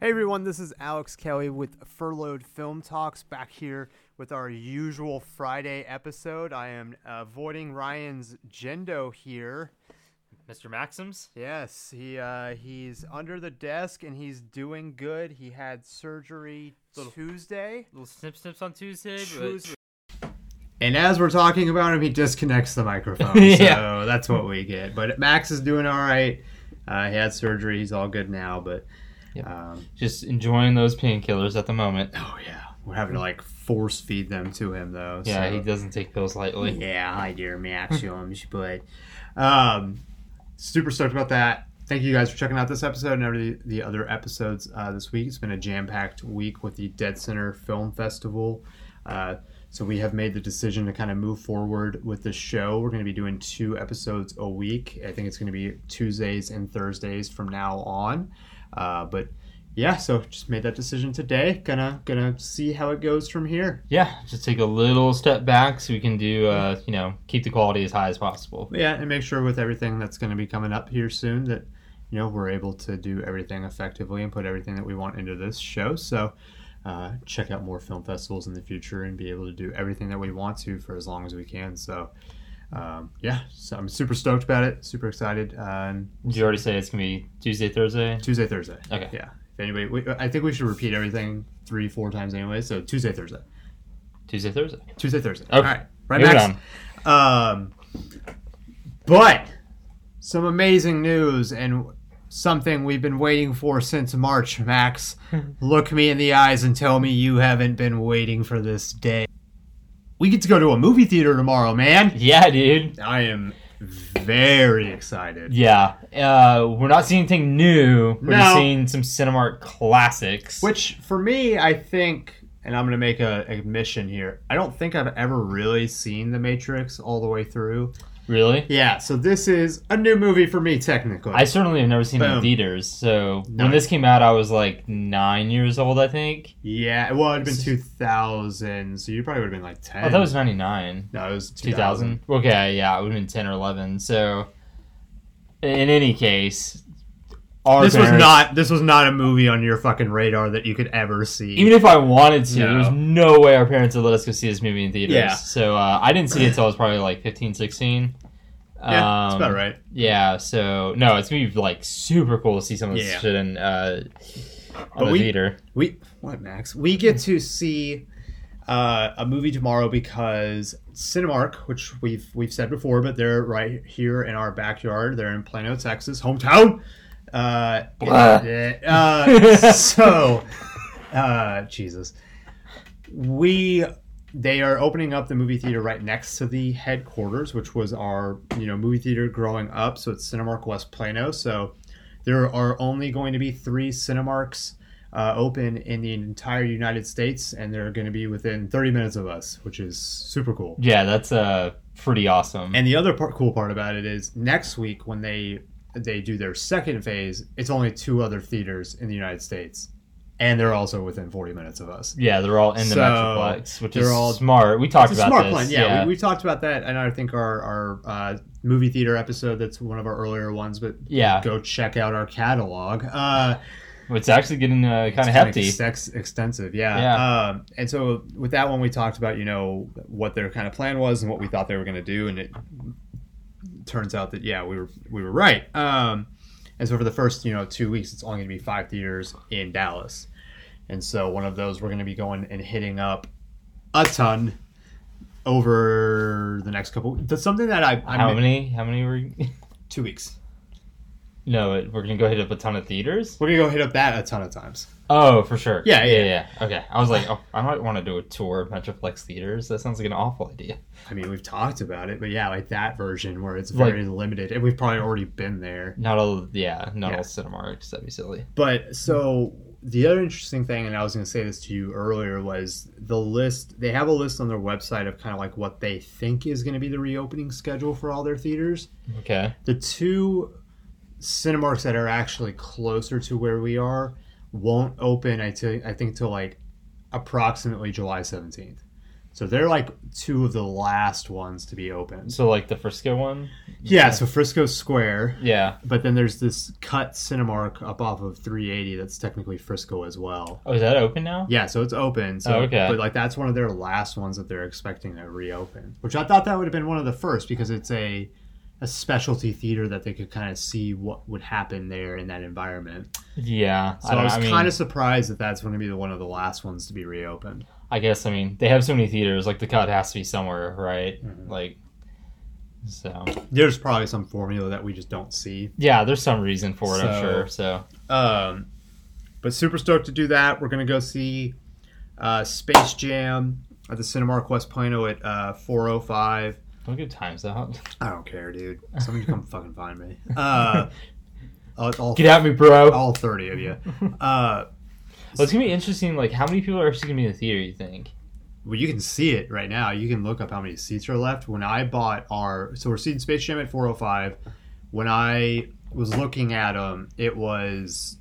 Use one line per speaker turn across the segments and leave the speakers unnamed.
Hey everyone, this is Alex Kelly with Furloughed Film Talks back here with our usual Friday episode. I am avoiding Ryan's Gendo here.
Mr. Maxims?
Yes, he uh, he's under the desk and he's doing good. He had surgery
Little-
Tuesday.
Little snip snips on Tuesday,
Tuesday.
but
And as we're talking about him, he disconnects the microphone.
Yeah.
So that's what we get. But Max is doing all right. Uh, he had surgery. He's all good now. But
Yep.
um,
just enjoying those painkillers at the moment.
oh yeah, we're having to like force feed them to him though.
Yeah,
so-
he doesn't take pills lightly.
Yeah, hi dear Maxiums, but um, super stoked about that. Thank you guys for checking out this episode and every the other episodes uh, this week. It's been a jam packed week with the Dead Center Film Festival. Uh, so we have made the decision to kind of move forward with the show. We're going to be doing two episodes a week. I think it's going to be Tuesdays and Thursdays from now on. Uh, but yeah, so just made that decision today. Gonna gonna see how it goes from here.
Yeah, just take a little step back so we can do, uh, you know, keep the quality as high as possible.
Yeah, and make sure with everything that's going to be coming up here soon that you know we're able to do everything effectively and put everything that we want into this show. So uh, check out more film festivals in the future and be able to do everything that we want to for as long as we can. So um, yeah, so I'm super stoked about it. Super excited. Uh, and
Did you already say it's to be Tuesday, Thursday?
Tuesday, Thursday.
Okay.
Yeah. If anybody, we, I think we should repeat everything three, four times anyway. So Tuesday, Thursday.
Tuesday, Thursday.
Tuesday, Thursday.
Okay.
All right. Right,
Moving
Max? Um, but some amazing news and something we've been waiting for since March, Max. Look me in the eyes and tell me you haven't been waiting for this day. We get to go to a movie theater tomorrow, man.
Yeah, dude.
I am very excited.
Yeah. Uh, we're not seeing anything new. We're just seeing some Cinemark classics.
Which, for me, I think, and I'm going to make a admission here, I don't think I've ever really seen The Matrix all the way through.
Really?
Yeah, so this is a new movie for me, technically.
I certainly have never seen it in theaters. So
No.
when this came out, I was like nine years old, I think.
Yeah, well, it'd been 2000, so you probably would have been like 10.
Oh, that was 99.
no, it was
2000. Okay, yeah, it would have been 10 or 11. So, in any case, our
This was not this was not a movie on your fucking radar that you could ever see.
Even if I wanted to,
No.
there's no way our parents would let us go see this movie in theaters.
Yeah.
So, uh, I didn't see it until I was probably like 15, 16.
yeah, that's
Um,
about right.
Yeah, so, no, it's going to be like super cool to see some of this
Yeah.
shit in uh, on the
we-
theater.
We what Max? We get to see uh, a movie tomorrow because Cinemark, which we've we've said before, but they're right here in our backyard. They're in Plano, Texas, hometown. Uh, uh, so, uh, Jesus, we they are opening up the movie theater right next to the headquarters, which was our you know movie theater growing up. So it's Cinemark West Plano. So there are only going to be three Cinemarks uh, open in the entire United States, and they're going to be within 30 minutes of us, which is super cool.
Yeah, that's uh, pretty awesome.
And the other part, cool part about it is next week when they they do their second phase, it's only two other theaters in the United States, and they're also within 40 minutes of us.
yeah, they're all in the
So,
Metroplex, which
they're
is
all-
smart. We talked about
smart
this.
plan. Yeah, We, we talked about that, and I think our our uh, movie theater episode that's one of our earlier ones. But
yeah.
go check out our catalog. Uh,
It's actually getting uh, kind of hefty.
ex- extensive, yeah.
Yeah.
Um, and so with that one, we talked about you know what their kind of plan was and what we thought they were going to do, and it turns out that yeah, we were we were right. Um, and so for the first you know two weeks, it's only going to be five theaters in Dallas, and so one of those we're going to be going and hitting up a ton over the next couple. That's something that I I'm
How many? How many were? You...
two weeks.
no, we're gonna go hit up a ton of theaters.
We're gonna go hit up that a ton of times.
Oh, for sure.
Yeah, yeah,
yeah, yeah. Okay, I was like, oh, I might want to do a tour of Metroplex theaters. That sounds like an awful idea.
I mean, we've talked about it, but yeah, like that version where it's
Like-
very limited, and we've probably already been there.
Not all, yeah, not
Yeah.
all Cinemarks. That'd be silly.
But so the other interesting thing, and I was going to say this to you earlier, was the list. They have a list on their website of kind of like what they think is going to be the reopening schedule for all their theaters.
Okay.
The two Cinemarks that are actually closer to where we are won't open until I think till like approximately July seventeenth. So they're like two of the last ones to be open.
So like the Frisco one.
Yeah, so Frisco Square,
Yeah.
but then there's this cut Cinemark up off of 380 that's technically Frisco as well.
Oh, is that open now?
Yeah, so it's open. So,
Oh, okay.
But like that's one of their last ones that they're expecting to reopen, which I thought that would have been one of the first because it's a a specialty theater that they could kind of see what would happen there in that environment.
Yeah.
So
I,
I, was
I mean,
kind of surprised that that's going to be the, one of the last ones to be reopened.
I guess I mean they have so many theaters. Like the cut has to be somewhere, right?
Mhm.
Like. So
There's probably some formula that we just don't see.
yeah, there's some reason for it, I'm sure. So
Um, but super stoked to do that. We're gonna go see uh, Space Jam at the Cinemark West Plano at uh, 405.
Don't give times out.
I don't care, dude. Somebody come fucking find me. Uh, all, all,
Get at me, bro.
all 30 of you. Uh,
Well, it's gonna be interesting. Like, how many people are actually gonna be in the theater? You think?
well, you can see it right now. You can look up how many seats are left. When I bought our, so we're seeing Space Jam at 405. When I was looking at them, it was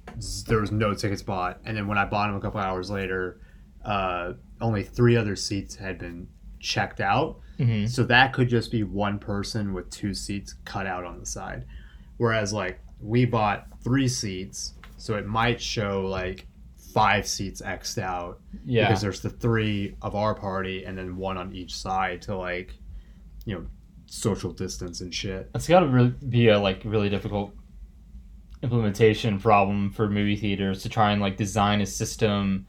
there was no tickets bought, and then when I bought them a couple hours later, uh, only three other seats had been checked out.
Mm-hmm.
So that could just be one person with two seats cut out on the side. Whereas like we bought three seats, so it might show like five seats xed out
Yeah.
because there's the three of our party and then one on each side to like, you know, social distance and shit.
It's got to really be a like really difficult implementation problem for movie theaters to try and like design a system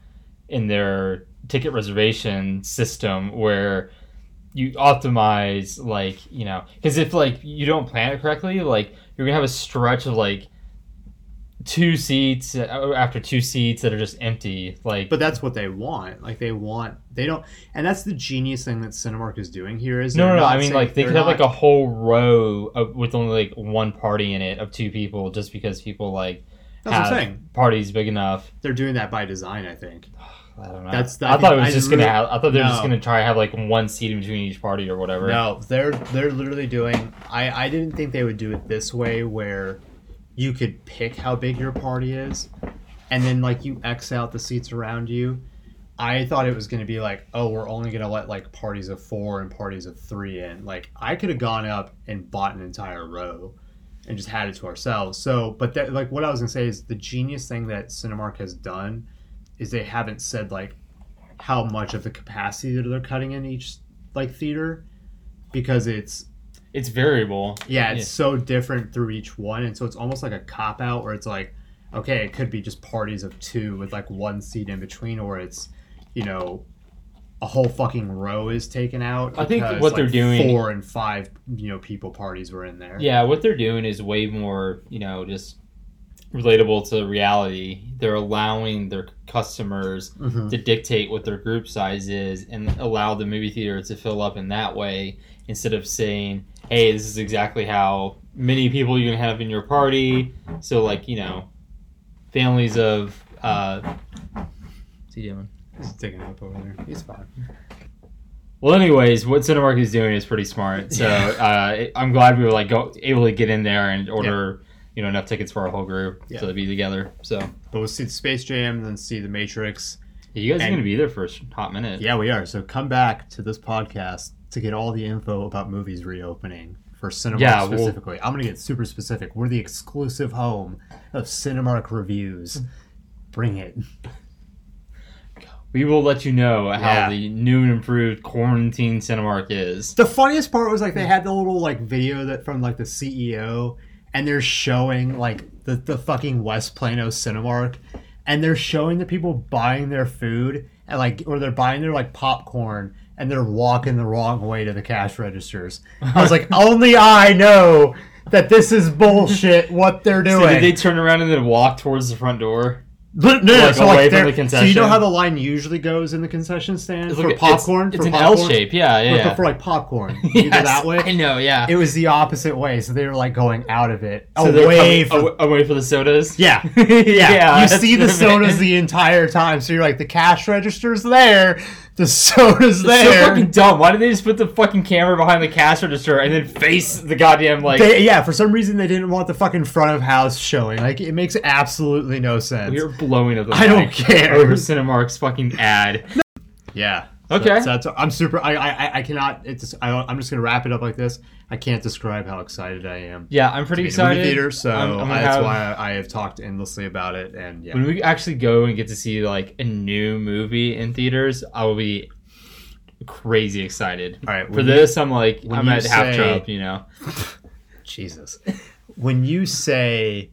in their ticket reservation system where you optimize like you know because if like you don't plan it correctly like you're gonna have a stretch of like two seats uh, after two seats that are just empty like
But that's what they want. Like they want they don't and that's the genius thing that Cinemark is doing here is
No, no, no. I mean,
saying-
like they could have like a whole row of, with only like one party in it of two people, just because people like
That's
have parties big enough.
They're doing that by design, I think.
I don't know.
That's-
I,
I
thought it was
I
just
really-
gonna. Have, I thought they were just gonna try to have like one seat in between each party or whatever.
No, they're they're literally doing. I I didn't think they would do it this way, where you could pick how big your party is, and then like you X out the seats around you. I thought it was going to be like, oh, we're only going to let like parties of four and parties of three in. Like I could have gone up and bought an entire row, and just had it to ourselves. So, but that like what I was going to say is the genius thing that Cinemark has done is they haven't said like how much of the capacity that they're cutting in each like theater because it's
it's variable.
yeah it's so different through each one and so it's almost like a cop out where it's like okay it could be just parties of two with like one seat in between or it's you know a whole fucking row is taken out
I think what they're doing-
four and five you know people parties were in there
Yeah, what they're doing is way more, you know, just relatable to reality. They're allowing their customers
Mhm.
to dictate what their group size is and allow the movie theater to fill up in that way instead of saying, hey, this is exactly how many people you can have in your party. So, like, you know, families of. Uh, what's he doing?
he's taking up over there he's fine
Well, anyways, what Cinemark is doing is pretty smart. So uh, I'm glad we were like go, able to get in there and order you know enough tickets for our whole group
Yeah.
to be together. So
but we'll see the space jam then see the matrix
you guys are going to be there for a hot minute.
Yeah, we are. So come back to this podcast to get all the info about movies reopening for Cinemark
Yeah, well-
specifically. I'm going to get super specific. We're the exclusive home of Cinemark reviews. Bring it.
We will let you know
Yeah.
how the new and improved quarantine Cinemark is.
The funniest part was like they had the little like video that from like the CEO and they're showing like the, the fucking West Plano Cinemark and they're showing the people buying their food and like or they're buying their like popcorn and they're walking the wrong way to the cash registers. I was like, only I know that this is bullshit what they're doing.
So did they turn around and then walk towards the front door?
No, no,
Like,
so like So you know how the line usually goes in the concession stand
It's
for
like-
popcorn?
It's,
for
an
popcorn?
L shape. Yeah, yeah.
For-
yeah.
For, like popcorn. You go that way.
I know. Yeah.
It was the opposite way, so they were like going out of it
so
away from.
away for the sodas.
Yeah,
yeah.
yeah. you see the sodas the entire time, so you're like the cash register's there, the sodas
It's
there.
so fucking dumb. Why did they just put the fucking camera behind the cash register and then face the goddamn like?
They- yeah, for some reason they didn't want the fucking front of house showing. Like it makes absolutely no sense.
we are blowing up the
I don't care.
over Cinemark's fucking ad.
Yeah. So
Okay.
that's- that's- I'm super. I, I I cannot. It's. I, I'm just gonna wrap it up like this. I can't describe how excited I am.
Yeah, I'm pretty
be in the
excited.
theater, so
I'm- I'm
I- that's
have-
why I, I have talked endlessly about it. And yeah,
when we actually go and get to see like a new movie in theaters, I will be crazy excited.
all right.
For
you-
this, I'm like I'm at half trump, you know.
Jesus, when you say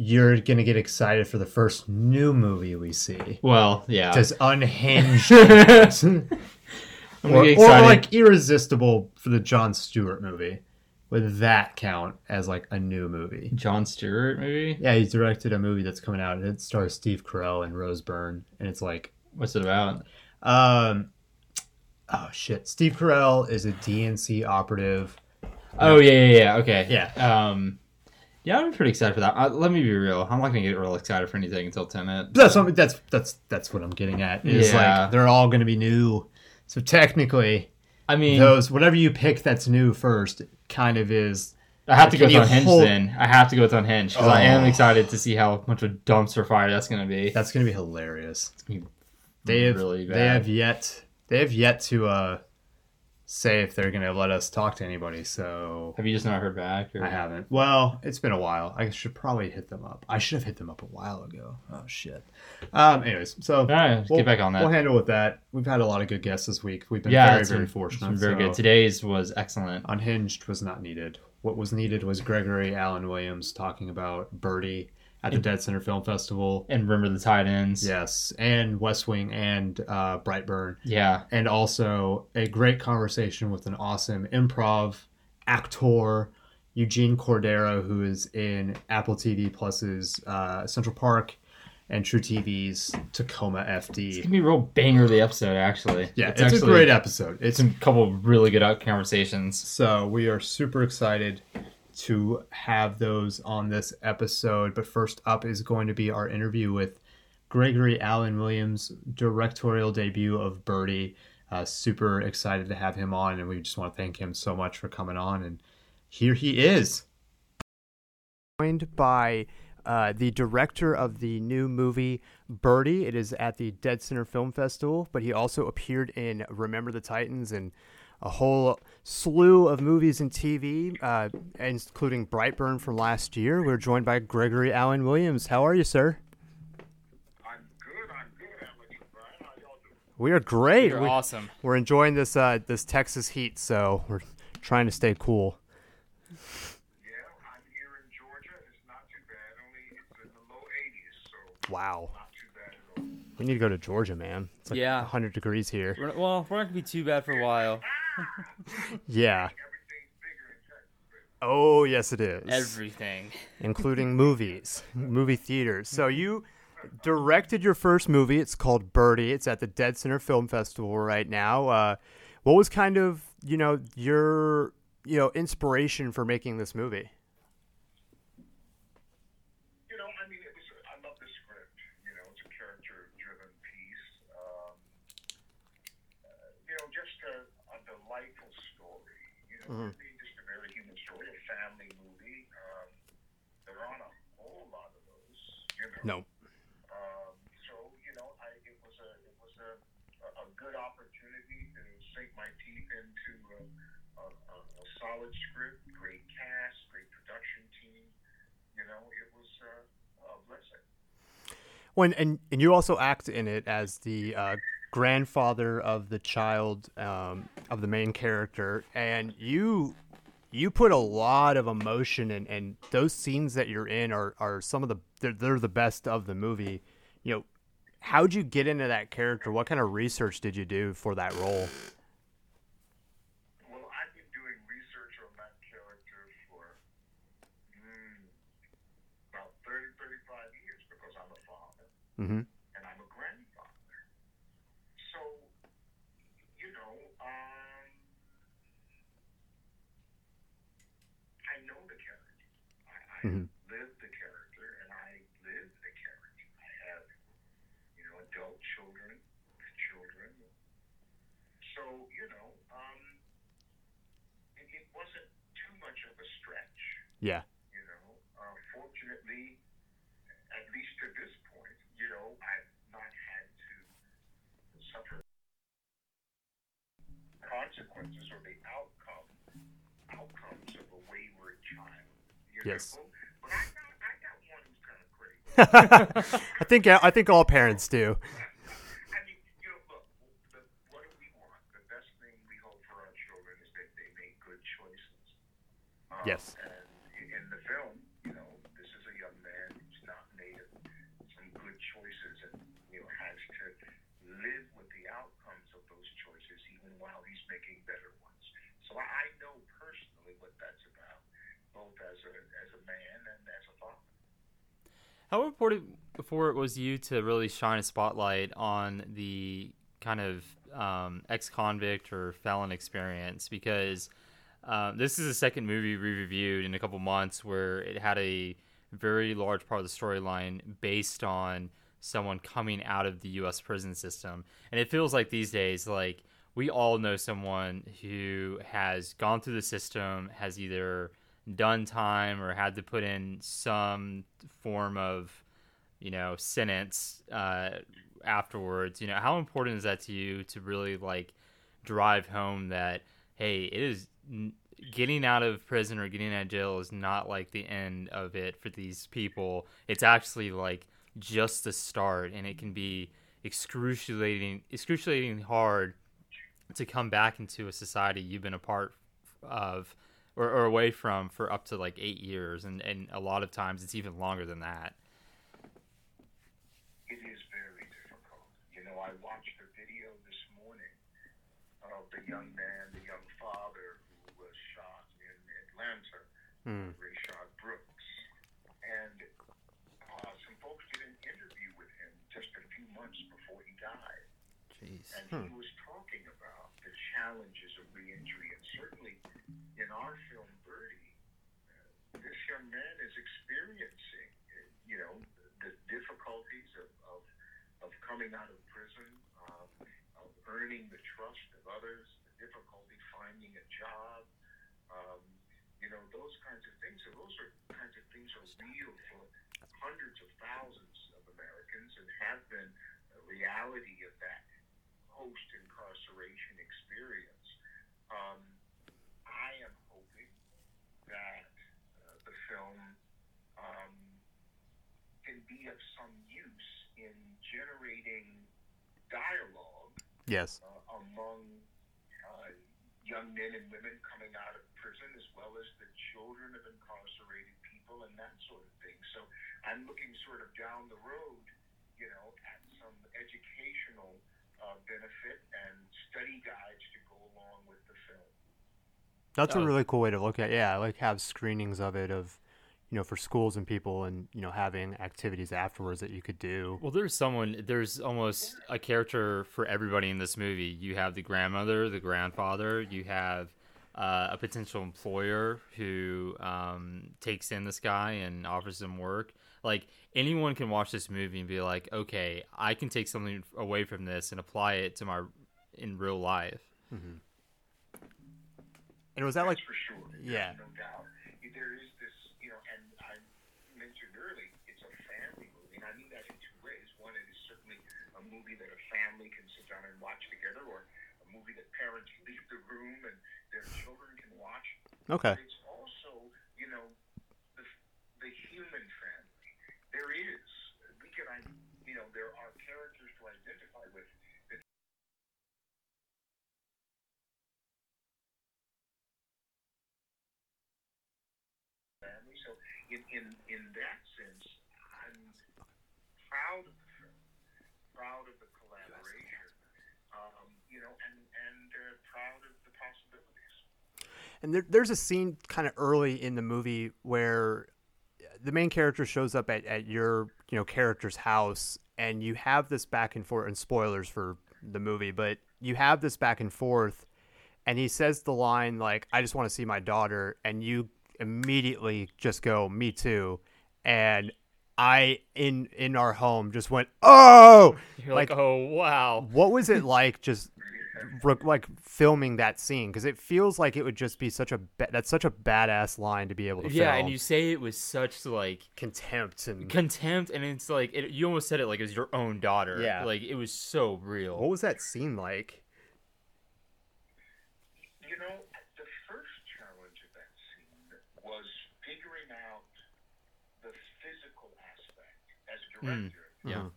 you're gonna get excited for the first new movie we see,
Well, yeah.
does unhinged or,
gonna
or like irresistible for the Jon Stewart movie? Would that count as like a new movie?
Jon Stewart movie.
Yeah, he directed a movie that's coming out. and It stars Steve Carell and Rose Byrne, and it's like,
What's it about?
um, oh shit, Steve Carell is a DNC operative.
Oh yeah, yeah, yeah. Okay.
Yeah.
Um. Yeah, I'm pretty excited for that. Uh, let me be real. I'm not gonna get real excited for anything until Tenet.
That's what that's that's that's what I'm getting at. Is
Yeah.
like they're all going to be new. So technically,
I mean,
those whatever you pick that's new first kind of is.
I have to go with Unhinged
hold-
then. I have to go with Unhinged because I am
Oh.
excited to see how much of a dumpster fire that's gonna be.
That's going to be hilarious.
gonna be
They have
really
they have yet they have yet to uh say if they're going to let us talk to anybody. So
Have you just not heard back? Or?
I haven't. Well, it's been a while. I should probably hit them up. I should have hit them up a while ago. Oh shit. Um. Anyways, so
right,
we'll,
get back on that.
We'll handle with that. We've had a lot of good guests this week. We've been
yeah,
very very
been-
fortunate.
Very
so
good. Today's was excellent.
Unhinged was not needed. What was needed was Gregory Alan Williams talking about Birdie at the Dead Center Film Festival.
And remember the Titans.
Yes, and West Wing and uh, Brightburn.
Yeah.
and also a great conversation with an awesome improv actor, Eugene Cordero, who is in Apple TV Plus's uh, Central Park and truTV's Tacoma
It's
FD.
gonna be a real banger of the episode, actually.
Yeah, it's,
actually
a great episode.
It's
It's
a couple of really good conversations.
so we are super excited to have those on this episode. But first up is going to be our interview with Gregory Alan Williams' directorial debut of Birdie. Uh, super excited to have him on, and we just want to thank him so much for coming on. And here he is. Joined by uh, the director of the new movie Birdie. It is at the Dead Center Film Festival, but he also appeared in Remember the Titans and a whole slew of movies and TV, uh, including Brightburn from last year. We're joined by Gregory Alan Williams. How are you, sir?
I'm good. I'm good, Amateur Brian. How y'all doing?
We are great.
You're
We-
awesome.
We're enjoying this uh, this Texas heat, so we're trying to stay cool.
Yeah, I'm here in Georgia. It's not too bad. Only it's in the low 80s, so
Wow.
not too bad at all.
We need to go to Georgia, man. It's like
Yeah.
100 degrees here.
We're, well, we're not gonna be too bad for a while.
Yeah.
Everything's bigger in Texas.
Oh, yes, it is.
Everything.
including movies, movie theaters. So you directed your first movie. It's called Birdie. It's at the Dead Center Film Festival right now. Uh, what was kind of you know your you know inspiration for making this movie?
You know, I mean, it was. I love the script. You know, it's a character-driven piece. Um, uh, you know, just a, a delightful know, just a very human story, a family movie. Um, there aren't a whole lot of those. You know.
No.
Um, so you know, I it was a it was a, a, a good opportunity to sink my teeth into a, a, a, a solid script, great cast, great production team. You know, it was uh, a blessing.
When and and you also act in it as the uh, grandfather of the child um, of the main character, and you you put a lot of emotion in, and those scenes that you're in are are some of the they're, they're the best of the movie. You know, how'd you get into that character? What kind of research did you do for that role?
Well, I've been doing research on that character for mm, about 30, 35 years because I'm a father.
Mm-hmm.
and I'm a grandfather. So, you know, um, I know the character. I,
Mhm.
live the character, and I live the character. I have, you know, adult children, children. So, you know, um, it, it wasn't too much of a stretch.
Yeah.
You know, uh, fortunately, at least to this point, you know, I've not had to suffer consequences or the outcome outcomes of a wayward child.
Yes.
I got, I got kind of.
I think I think all parents do.
I mean, you know, look, the, what do we want? The best thing we hope for our children is that they make good choices. Um,
Yes.
And in- in the film, you know, this is a young man who's not made some good choices and, you know, has to live with the outcomes of those choices even while he's making better ones. So I, I know personally what that's about, both as a, as a man and as a father.
How important before it was you to really shine a spotlight on the kind of um, ex-convict or felon experience? Because um, this is the second movie we reviewed in a couple months where it had a very large part of the storyline based on someone coming out of the U.S. prison system, and it feels like these days, like we all know someone who has gone through the system, has either done time or had to put in some form of, you know, sentence uh, afterwards. You know, how important is that to you to really like drive home that hey, it is getting out of prison or getting out of jail is not like the end of it for these people. It's actually like just the start, and it can be excruciating, excruciating hard to come back into a society you've been a part of or, or away from for up to like eight years, and and a lot of times it's even longer than that.
It is very difficult. You know, I watched a video this morning of the young man, the young father who was shot in Atlanta,
Hmm.
Rayshard Brooks. And uh, some folks did an interview with him just a few months before he died.
Jeez.
And he was talking about challenges of reentry. And certainly in our film, Birdie, uh, this young man is experiencing, you know, the difficulties of, of, of coming out of prison, um, of earning the trust of others, the difficulty finding a job, um, you know, those kinds of things. And those are kinds of things are real for hundreds of thousands of Americans and have been a reality of that post incarceration experience. Um, I am hoping that uh, the film um, can be of some use in generating dialogue
Yes.
uh, among uh, young men and women coming out of prison, as well as the children of incarcerated people and that sort of thing. So I'm looking sort of down the road, you know, at some educational uh, benefit and study guides to go along with the film.
That's a
Oh.
really cool way to look at. Yeah, like have screenings of it of, you know, for schools and people, and you know, having activities afterwards that you could do.
Well, there's someone. There's almost a character for everybody in this movie. You have the grandmother, the grandfather. You have uh, a potential employer who um, takes in this guy and offers him work. Like anyone can watch this movie and be like, okay, I can take something away from this and apply it to my in real life. Mm-hmm.
And was that like,
for sure.
yeah.
There's no doubt. There is this, you know, and I mentioned early, it's a family movie, and I mean that in two ways. One, it is certainly a movie that a family can sit down and watch together, or a movie that parents leave the room and their children can watch.
okay,
it's also, you know, the, the human family. There is, we can, I, you know, there are characters to identify with. that Family. So, in, in, in that sense, I'm proud of proud of the collaboration, um, you know, and, and uh, proud of the possibilities.
and there, there's a scene kind of early in the movie where the main character shows up at, at your you know character's house, and you have this back and forth. And spoilers for the movie, but you have this back and forth, and he says the line like, "I just want to see my daughter," and you immediately just go, "Me too," and I in in our home just went, "Oh!"
You're like, oh wow.
What was it like just like filming that scene? Because it feels like it would just be such a ba- that's such a badass line to be able to
Yeah,
film.
and you say it with such like
contempt and
contempt, and it's like it, you almost said it like it was your own daughter.
Yeah.
like it was so real.
what was that scene like?
director.
Yeah.
Figuring out the physical aspect of that confrontation. Because originally it was written that grandfather grabs him by the shoulders and sort of throttles him. You know,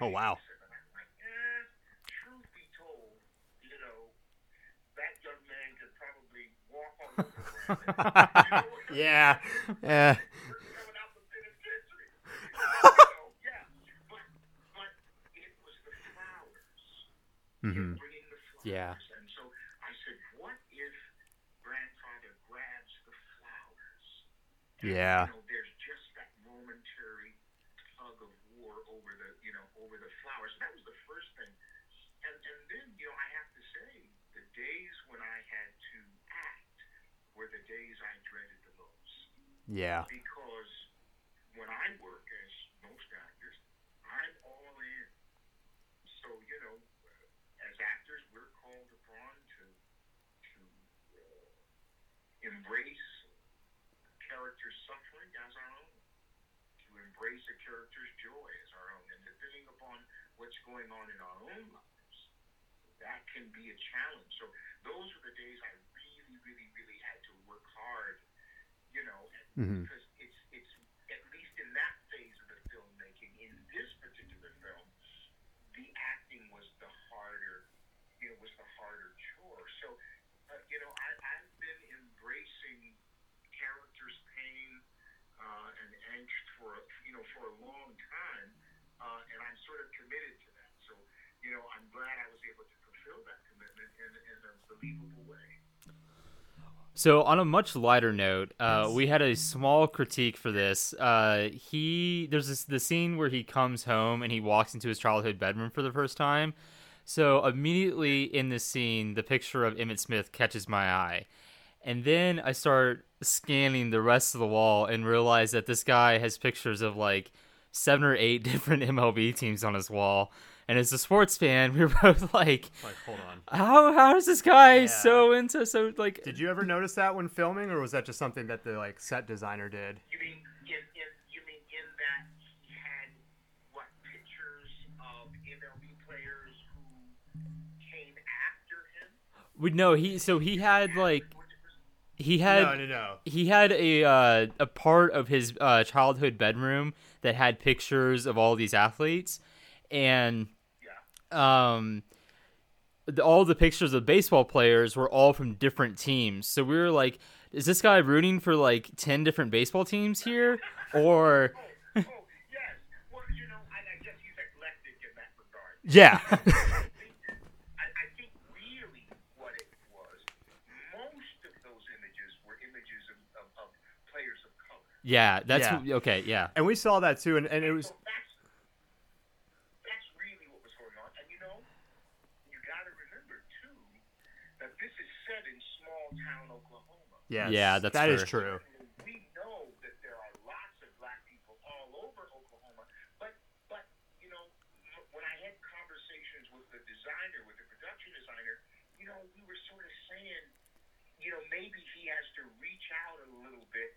Oh, wow.
hits him. And I'm like, eh, truth be told, you know, that young man could probably walk on the. You know what I mean?
Yeah. Yeah.
coming out the penitentiary. so, yeah, but but it was the flowers.
Mhm.
Bringing the flowers.
Yeah.
And so I said, what if grandfather grabs the flowers?
Yeah.
You know, there's just that momentary tug of war over the, you know, over the flowers. And that was the first thing. And and then, you know, I have to say, the days when I had to act were the days I dreaded the most
Yeah.
because when I work as most actors, I'm all in. So you know, as actors, we're called upon to to uh, embrace a character's suffering as our own, to embrace a character's joy as our own, and depending upon what's going on in our own lives, that can be a challenge. So those were the days I really, really, really had to work hard, you know,
Mhm.
because it's it's at least in that phase of the filmmaking, in this particular film, the acting was the harder, you know, was the harder chore. So, uh, you know, I, I've been embracing characters' pain uh, and angst for you know for a long time, uh, and I'm sort of committed to that. So, you know, I'm glad I was able to fulfill that commitment in, in a believable way.
So, on a much lighter note, uh, we had a small critique for this. Uh, he there's this the scene where he comes home and he walks into his childhood bedroom for the first time. So immediately in this scene, the picture of Emmitt Smith catches my eye, and then I start scanning the rest of the wall and realize that this guy has pictures of like seven or eight different MLB teams on his wall. And as a sports fan, we were both like,
Like, hold on.
"How how is this guy
Yeah.
so into so like?"
Did you ever notice that when filming, or was that just something that the like set designer did?
You mean in, in you mean in that he had what pictures of MLB players who came after him?
We no, he so he had like he had
no, no, no.
he had a uh, a part of his uh, childhood bedroom that had pictures of all these athletes, and
Yeah.
um, the, all the pictures of baseball players were all from different teams. So we were like, is this guy rooting for like ten different baseball teams here, or
Oh, oh yes. Well, you know, I, I guess he's eclectic in that regard.
Yeah.
I, think, I, I think really what it was, most of those images were images of, of, of players of color.
Yeah, that's
Yeah.
okay, yeah,
and we saw that too, and, and it was
So that's that's really what was going on. And you know, you got to remember too that this is set in small town Oklahoma.
yes,
Yeah, that's
that is
fair.
true.
We know that there are lots of black people all over Oklahoma, but but you know, m- when I had conversations with the designer, with the production designer, you know, we were sort of saying, you know, maybe he has to reach out a little bit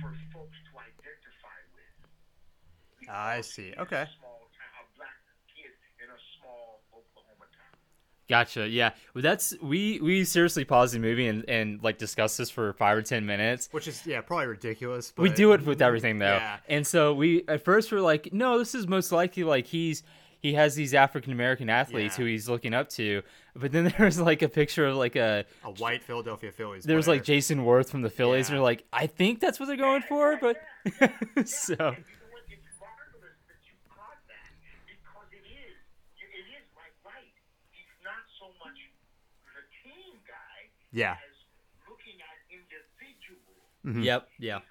for folks to identify with.
I see. Okay.
A small town, a black kid in a small Oklahoma town.
gotcha, yeah. Well, that's we we seriously paused the movie and and like discussed this for five or ten minutes.
Which is yeah, probably ridiculous. But
we do it with everything though
Yeah.
and so we at first were like no this is most likely like he's he has these african american athletes
Yeah.
who he's looking up to but then there's like a picture of like a
a white Philadelphia Phillies.
there's
player.
like Jayson Werth from the phillies and
Yeah.
you're like i think that's what they're going for but so
And you know what?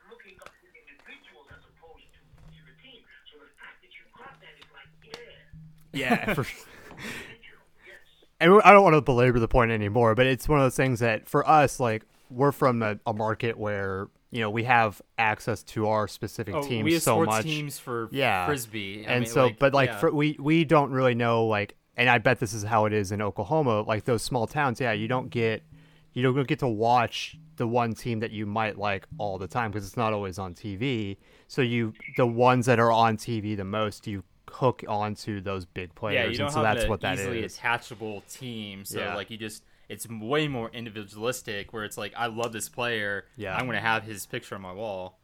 Yeah. For.
Yes.
and I don't want to belabor the point anymore, but it's one of those things that for us, like we're from a, a market where you know we have access to our specific
oh,
teams
we have
so
sports
much.
teams for
Yeah.
frisbee I
and
mean,
so but like
yeah.
for, we we don't really know like and i bet this is how it is in oklahoma like those small towns yeah you don't get you don't get to watch the one team that you might like all the time because it's not always on tv so you the ones that are on tv the most you hook onto those big players,
yeah, you don't
and so
have
that's
an
what that
easily
is.
attachable team. So
Yeah.
like you just it's way more individualistic where it's like I love this player.
Yeah.
I'm gonna have his picture on my wall.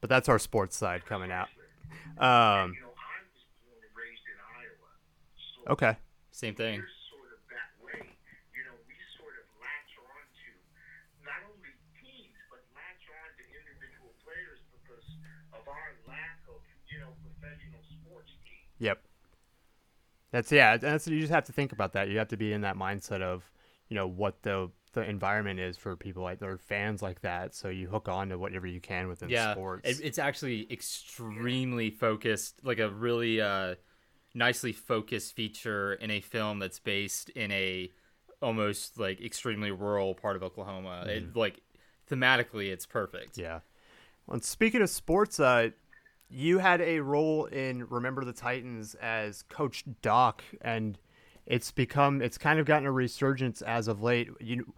But that's our sports side coming out. Um,
You know, I was born and raised in Iowa. So
okay.
Same thing.
Yep. That's yeah. That's you just have to think about that. You have to be in that mindset of, you know, what the the environment is for people like or fans like that. So you hook on to whatever you can within
yeah,
sports.
it- it's actually extremely focused, like a really uh, nicely focused feature in a film that's based in a almost like extremely rural part of Oklahoma. It like thematically, it's perfect.
Yeah. Well, and speaking of sports, uh, you had a role in Remember the Titans as Coach Doc, and it's become it's kind of gotten a resurgence as of late. You,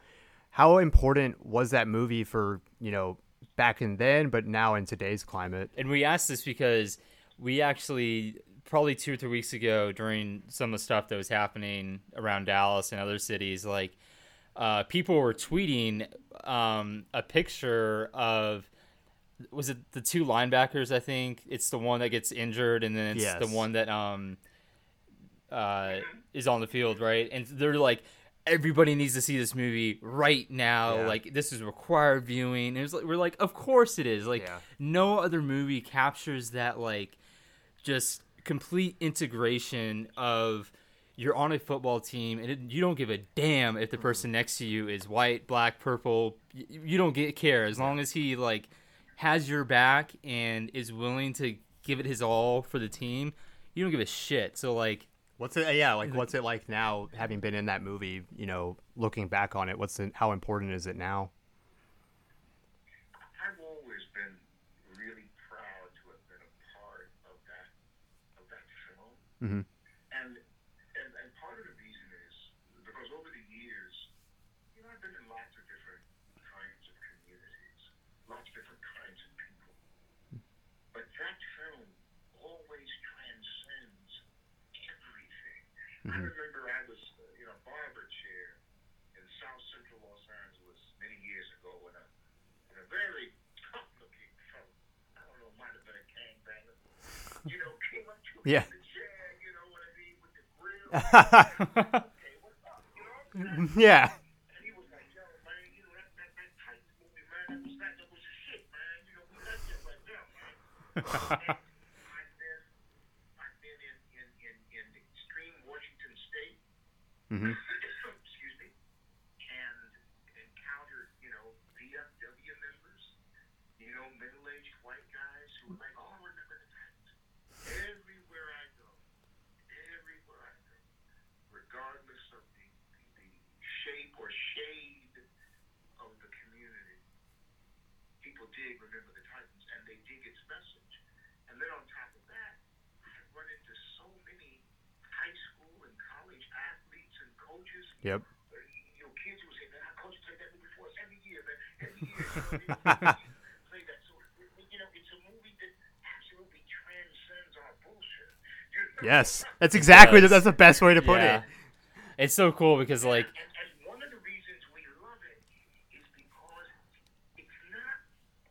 how important was that movie for you know back in then, but now in today's climate?
And we asked this because we actually probably two or three weeks ago during some of the stuff that was happening around Dallas and other cities, like uh, people were tweeting um, a picture of was it the two linebackers? I think it's the one that gets injured, and then it's
Yes.
the one that um uh is on the field, right? And they're like. Everybody needs to see this movie right now.
Yeah.
Like this is required viewing. And it was like we're like, of course it is. Like
Yeah.
no other movie captures that like just complete integration of you're on a football team and it, you don't give a damn if the person next to you is white, black, purple. You, you don't get care as long as he like has your back and is willing to give it his all for the team. You don't give a shit. So like
What's it? Yeah, like what's it like now, having been in that movie? You know, looking back on it, what's the, how important is it now?
I've always been really proud to have been a part of that of that film.
Mhm.
And, and and part of the reason is because over the years, you know, I've been in lots of different kinds of communities, lots of different kinds of people. But that film always transcends everything. I remember I was, uh, you know, barber chair in South Central Los Angeles many years ago in a, in a very tough looking fellow. I don't know, might have been a gangbanger. You know, came up to me
Yeah.
the chair, you know what I mean, with the grill. hey, what's up? You know?
yeah.
And he was like, yo, man, you know, that, that, that tight movie, man, that was, that, that was the shit, man. You know, we like that right there, man. And I've been, I've been in, in, in, in extreme Washington State,
Mhm.
excuse me, and encountered, you know, VFW members, you know, middle-aged white guys who were like, oh, remember the Titans. Everywhere I go, everywhere I go, regardless of the, the, the shape or shade of the community, people dig Remember the Titans and they dig its message. And then on top of that, I've run into so many high school and college athletes and coaches.
Yep.
You know, kids who say, man, our coach played that movie for us every year, man. Every year. Play that. So, you know, it's a movie that absolutely transcends our bullshit. You know?
Yes, that's exactly the, that's the best way to put
yeah.
it.
It's so cool because like
And, and one of the reasons we love it is because it's not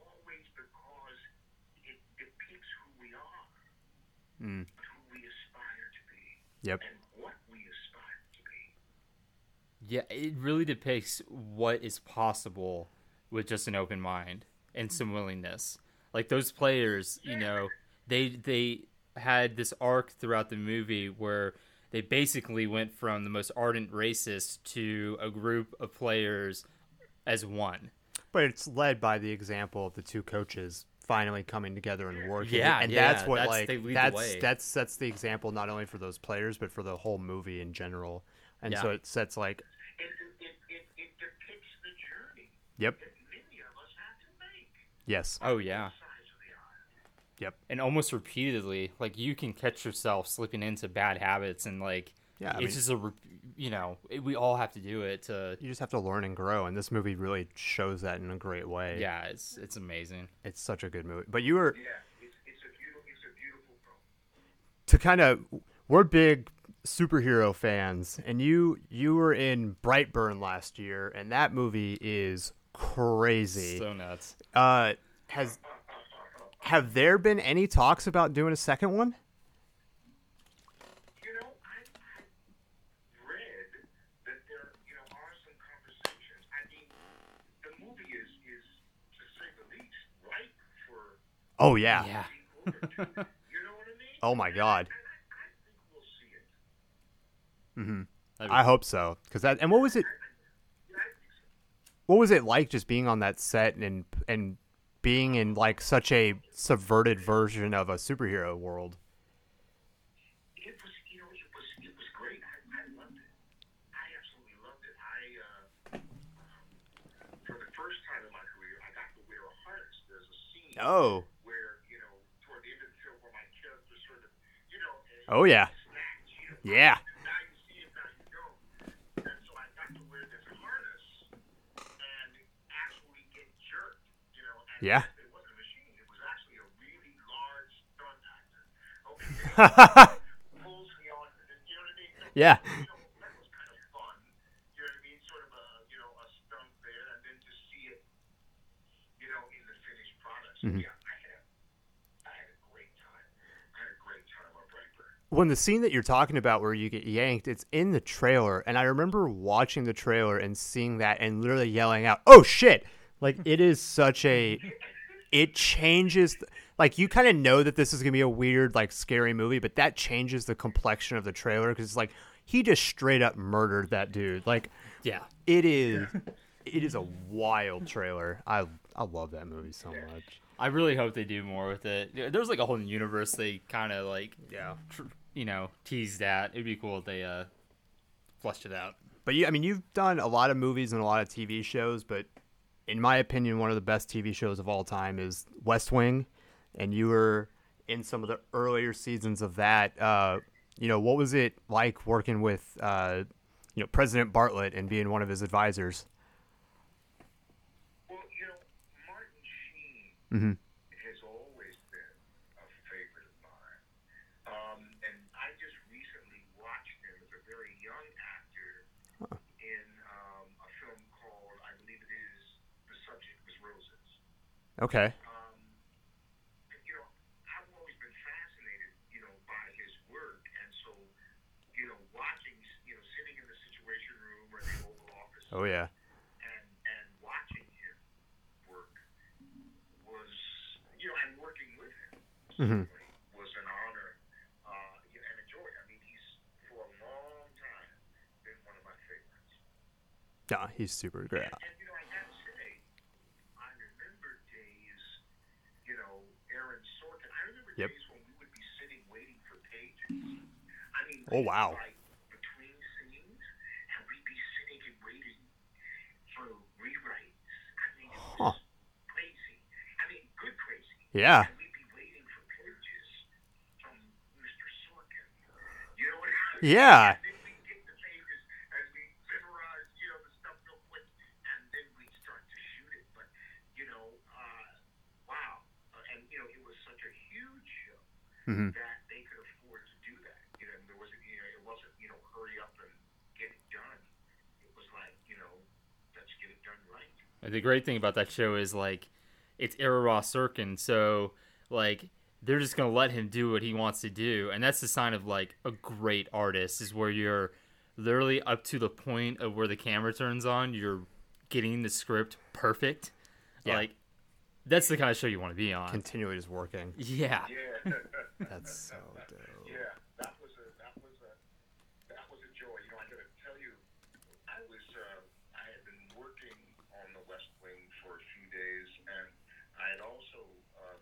always because it depicts who we are,
Mm.
but who we aspire to be,
Yep.
and what we aspire to be.
Yeah, it really depicts what is possible with just an open mind and some willingness. Like those players, you know, they they had this arc throughout the movie where they basically went from the most ardent racist to a group of players as one.
But it's led by the example of the two coaches finally coming together and working.
Yeah,
and
yeah,
that's what
that's-
like that's that's sets the example not only for those players but for the whole movie in general. And so it sets like yep,
that many of us have to make.
yes,
Oh yeah.
Sides of the aisle.
yep,
And almost repeatedly, like you can catch yourself slipping into bad habits and like
Yeah, I
it's
mean-
just a you know, it, we all have to do it to
you just have to learn and grow, and this movie really shows that in a great way.
yeah, it's it's amazing.
it's such a good movie. But you were
Yeah, it's, it's a beautiful, it's a beautiful film.
to kind of we're big superhero fans, and you you were in Brightburn last year, and that movie is crazy.
So nuts.
uh, has have there been any talks about doing a second one?
You know, I, I read that there, you know, are some conversations. I mean, the movie is, is to say the least, ripe for
Oh yeah.
Yeah.
sequel or two. You know what I mean?
Oh my god.
And I, I think we'll see it.
hmm I hope so. Cause that and what was it?
Yeah, I think so.
What was it like just being on that set and and being in like such a subverted version of a superhero world?
It was, you know, it was, it was great. I, I loved it. I absolutely loved it. I, uh, for the first time in my career, I got to wear a harness. There's a scene
Oh.
where, you know, toward the end of the film where my character sort of, you know,
Oh yeah.
snatch, you know,
Yeah.
in the finished product. So,
mm-hmm.
yeah, I had, I had a great time. I had a great time on Brightburn.
when the scene that you're talking about where you get yanked, it's in the trailer, and I remember watching the trailer and seeing that and literally yelling out, "Oh shit!" Like it is such a, it changes. Like you kind of know that this is gonna be a weird, like scary movie, but that changes the complexion of the trailer because it's like he just straight up murdered that dude. Like
Yeah.
it is, it is a wild trailer. I I love that movie so much.
I really hope they do more with it. There's like a whole universe they kind of like,
Yeah.
tr- you know, teased at. It'd be cool if they uh fleshed it out.
But you, I mean, you've done a lot of movies and a lot of TV shows, but in my opinion, one of the best TV shows of all time is West Wing, and you were in some of the earlier seasons of that. Uh, you know, what was it like working with, uh, you know, President Bartlet and being one of his advisors?
Well, you know, Martin Sheen
Mm-hmm.
has always been a favorite of mine. Um, and I just recently watched him as a very young actor in um, a film called, I believe it is, The Subject Was Roses.
Okay.
Um, you know, I've always been fascinated, you know, by his work. And so, you know, watching, you know, sitting in the Situation Room or the Oval Office
Oh yeah.
and and watching him work was you know and working with him was an honor and a joy. I mean, he's for a long time been one of my favorites.
Yeah, he's super great.
And, and you know, I gotta say, I remember days, you know, Aaron Sorkin. I remember
Yep.
days when we would be sitting waiting for pages. I mean,
Oh,
we'd be,
wow.
Like between scenes, and we'd be sitting and waiting for rewrites. I mean, oh, it was
Huh.
crazy. I mean, good crazy.
Yeah.
And we'd be waiting for pages from Mr. Sorkin. You know what I mean?
Yeah.
And then we'd get the pages and we memorize, you know, the stuff real quick, and then we'd start to shoot it. But, you know, uh, wow. Uh, and, you know, it was such a huge show
Mhm.
that they could afford to do that. You know, there wasn't, you know, it wasn't, you know, hurry up and get it done. It was like, you know, let's get it done right.
And the great thing about that show is like it's Aaron Sorkin, so like they're just gonna let him do what he wants to do, and that's the sign of like a great artist is where you're literally up to the point of where the camera turns on, you're getting the script perfect.
Yeah.
Like that's the kind of show you want to be on.
Continually just working.
yeah.
Yeah.
That's so dope.
Yeah, that was a that was a that was a joy. You know, I gotta tell you, I was uh, I had been working on the West Wing for a few days, and I had also um,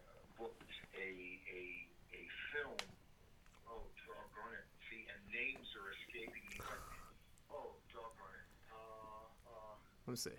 uh, booked a a a film. Oh, doggone it! See, and names are escaping me. But, oh, doggone it! Uh, uh,
Let me see.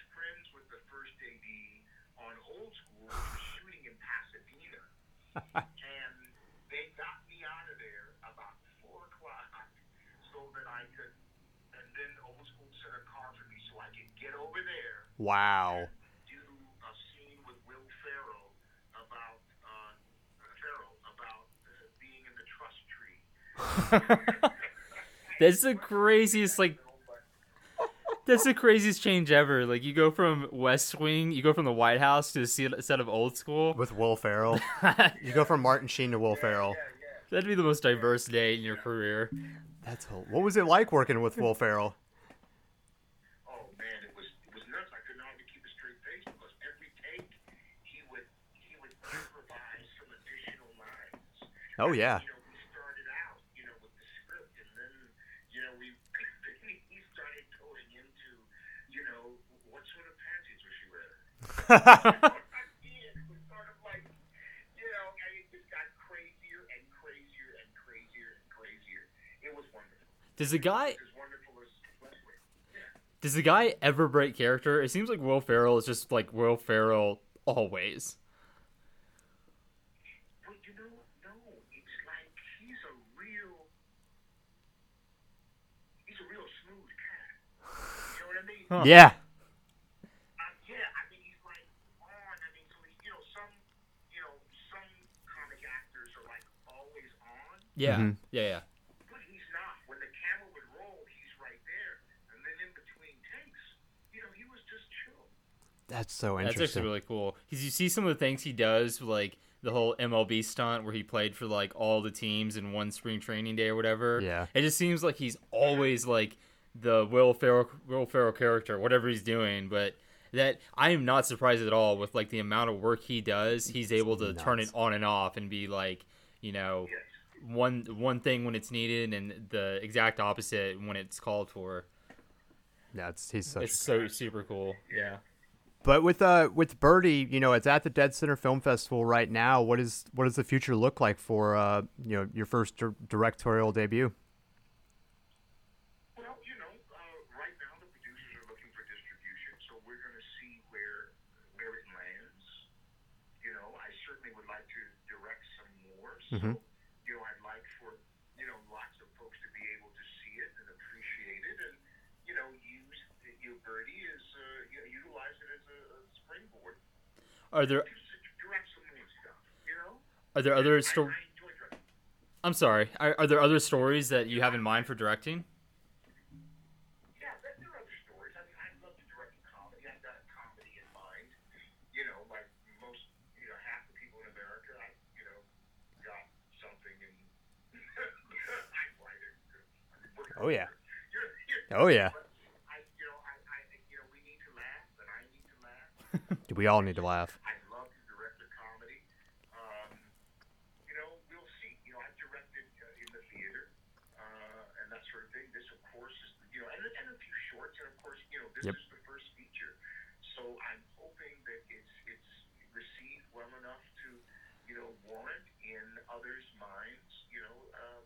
and they got me out of there about 4 o'clock so that I could, and then Old School sent a car for me so I could get over there
Wow.
do a scene with Will Ferrell about uh, Ferrell about uh, being in the trust tree.
That's the craziest like that's the craziest change ever. Like you go from West Wing, you go from the White House to a set of old school.
With Will Ferrell. you go from Martin Sheen to Will Ferrell.
That'd be the most diverse day in your career.
That's hel- what was it like working with Will Ferrell?
Oh man, it was it was nuts. I could not even keep a straight face because every take he would he would improvise some additional lines.
Oh yeah.
You know, we started out, you know, with the script, and then you know we he started going into, you know, what sort of panties was she wearing? it was sort of like, you know, and it just got crazier and crazier and crazier and crazier. It was wonderful.
Does the guy
wonderful as Westwick. Yeah.
does the guy ever break character? It seems like Will Ferrell is just like Will Ferrell always.
But you know, no, it's like he's a real, he's a real smooth cat. You know what I mean?
Huh.
Yeah.
Uh, yeah, I mean he's like on. I mean, so he, you know, some, you know, some comic actors are like always on,
Yeah.
Mhm.
Yeah, yeah.
but he's not. When the camera would roll, he's right there, and then in between takes, you know, he was just chill.
That's so interesting.
That's actually really cool. Because you see some of the things he does, like the whole MLB stunt where he played for like all the teams in one spring training day or whatever.
Yeah.
It just seems like he's always like the Will Ferrell, Will Ferrell character, whatever he's doing. But that I am not surprised at all with like the amount of work he does. He's able to turn it on and off and be like, you know,
Yes.
One one thing when it's needed and the exact opposite when it's called for.
That's he's such.
It's so super cool. Yeah.
But with uh with Birdie, you know, it's at the Dead Center Film Festival right now. What is what does the future look like for uh you know your first dir- directorial debut?
Well, you know, uh, right now the producers are looking for distribution, so we're going to see where where it lands. You know, I certainly would like to direct some more. So,
Mhm.
you know, I'd like for you know lots of folks to be able to see it and appreciate it, and you know, use your birdie as uh, you know, utilize it as a, a springboard
Are there
to s- direct some more stuff. You know,
are there other
I,
sto-
I enjoy directing.
I'm sorry. Are, are there other stories that you have in mind for directing?
Yeah, there, there are other stories. I mean, I'd love to direct a comedy. I've got a comedy in mind. You know, like most, you know, half the people in America, I, you know, got something in. I write it.
Oh, yeah.
You're, you're,
Oh yeah,
but I, you know, I, I, you know, we need to laugh, and I need to laugh.
we all need to laugh.
I'd love to direct a comedy. Um, you know, we'll see. You know, I've directed uh, in the theater uh, and that sort of thing. This, of course, is you know, and, and a few shorts, and of course, you know, this
Yep.
is the first feature. So I'm hoping that it's it's received well enough to, you know, warrant in others' minds, you know, uh,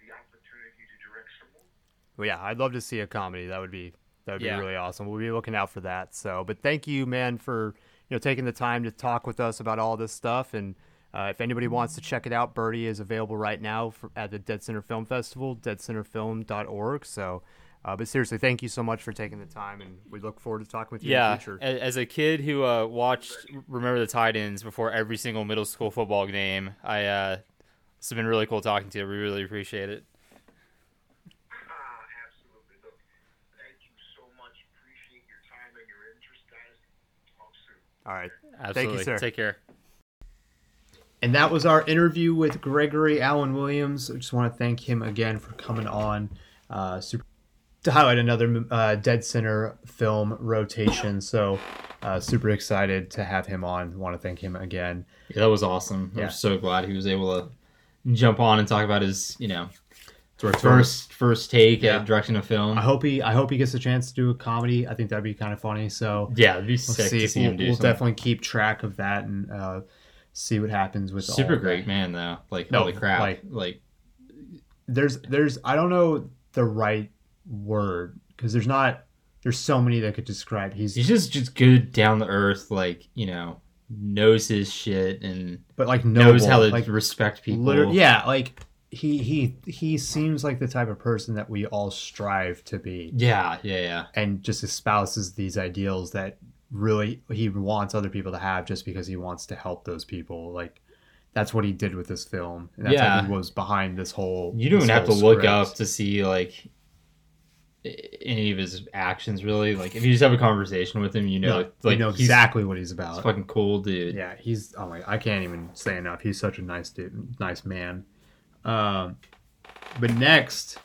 the opportunity to direct some more.
Well, yeah, I'd love to see a comedy. That would be that would
Yeah.
be really awesome. We'll be looking out for that. So, but thank you, man, for you know taking the time to talk with us about all this stuff. And uh, if anybody wants to check it out, Birdie is available right now for, at the Dead Center Film Festival, deadcenterfilm.org. So, uh, but seriously, thank you so much for taking the time, and we look forward to talking with you
Yeah.
in the future.
As a kid who uh, watched Remember the Titans before every single middle school football game, I uh, it's been really cool talking to you. We really appreciate it.
Ah, absolutely. Look, thank you so much. Appreciate your time and your interest, guys. Talk soon.
All right.
Absolutely.
Thank you, sir.
Take care.
And that was our interview with Gregory Alan Williams. I just want to thank him again for coming on uh, super, to highlight another uh, Dead Center film rotation. So, uh, super excited to have him on. Want to thank him again.
Yeah, that was awesome.
Yeah.
I'm so glad he was able to jump on and talk about his, you know,
Directorial-
first first take
Yeah.
at directing a film.
I hope he I hope he gets a chance to do a comedy. I think that'd be kind of funny. So
yeah, it'd be
we'll
sick
see
to
if
see
we'll,
him do
we'll
something.
definitely keep track of that and uh, see what happens with all
Super
that.
great man though. Like
No,
holy crap.
like-
Like,
there's there's I don't know the right word because there's not there's so many that could describe. He's,
He's just just good down the earth, like you know, knows his shit and
but like noble,
knows how to
like
respect people.
liter- yeah, like he he he seems like the type of person that we all strive to be,
yeah, yeah, yeah.
and just espouses these ideals that really he wants other people to have just because he wants to help those people. Like that's what he did with this film. And that's
Yeah.
I think, was behind this whole.
You don't have to
whole
look up to see like any of his actions. Really, like if you just have a conversation with him, you know,
No,
like
you know exactly what he's
He's
about.
a fucking cool dude.
Yeah, he's oh my, I can't even say enough. He's such a nice dude, nice man. Um, but next,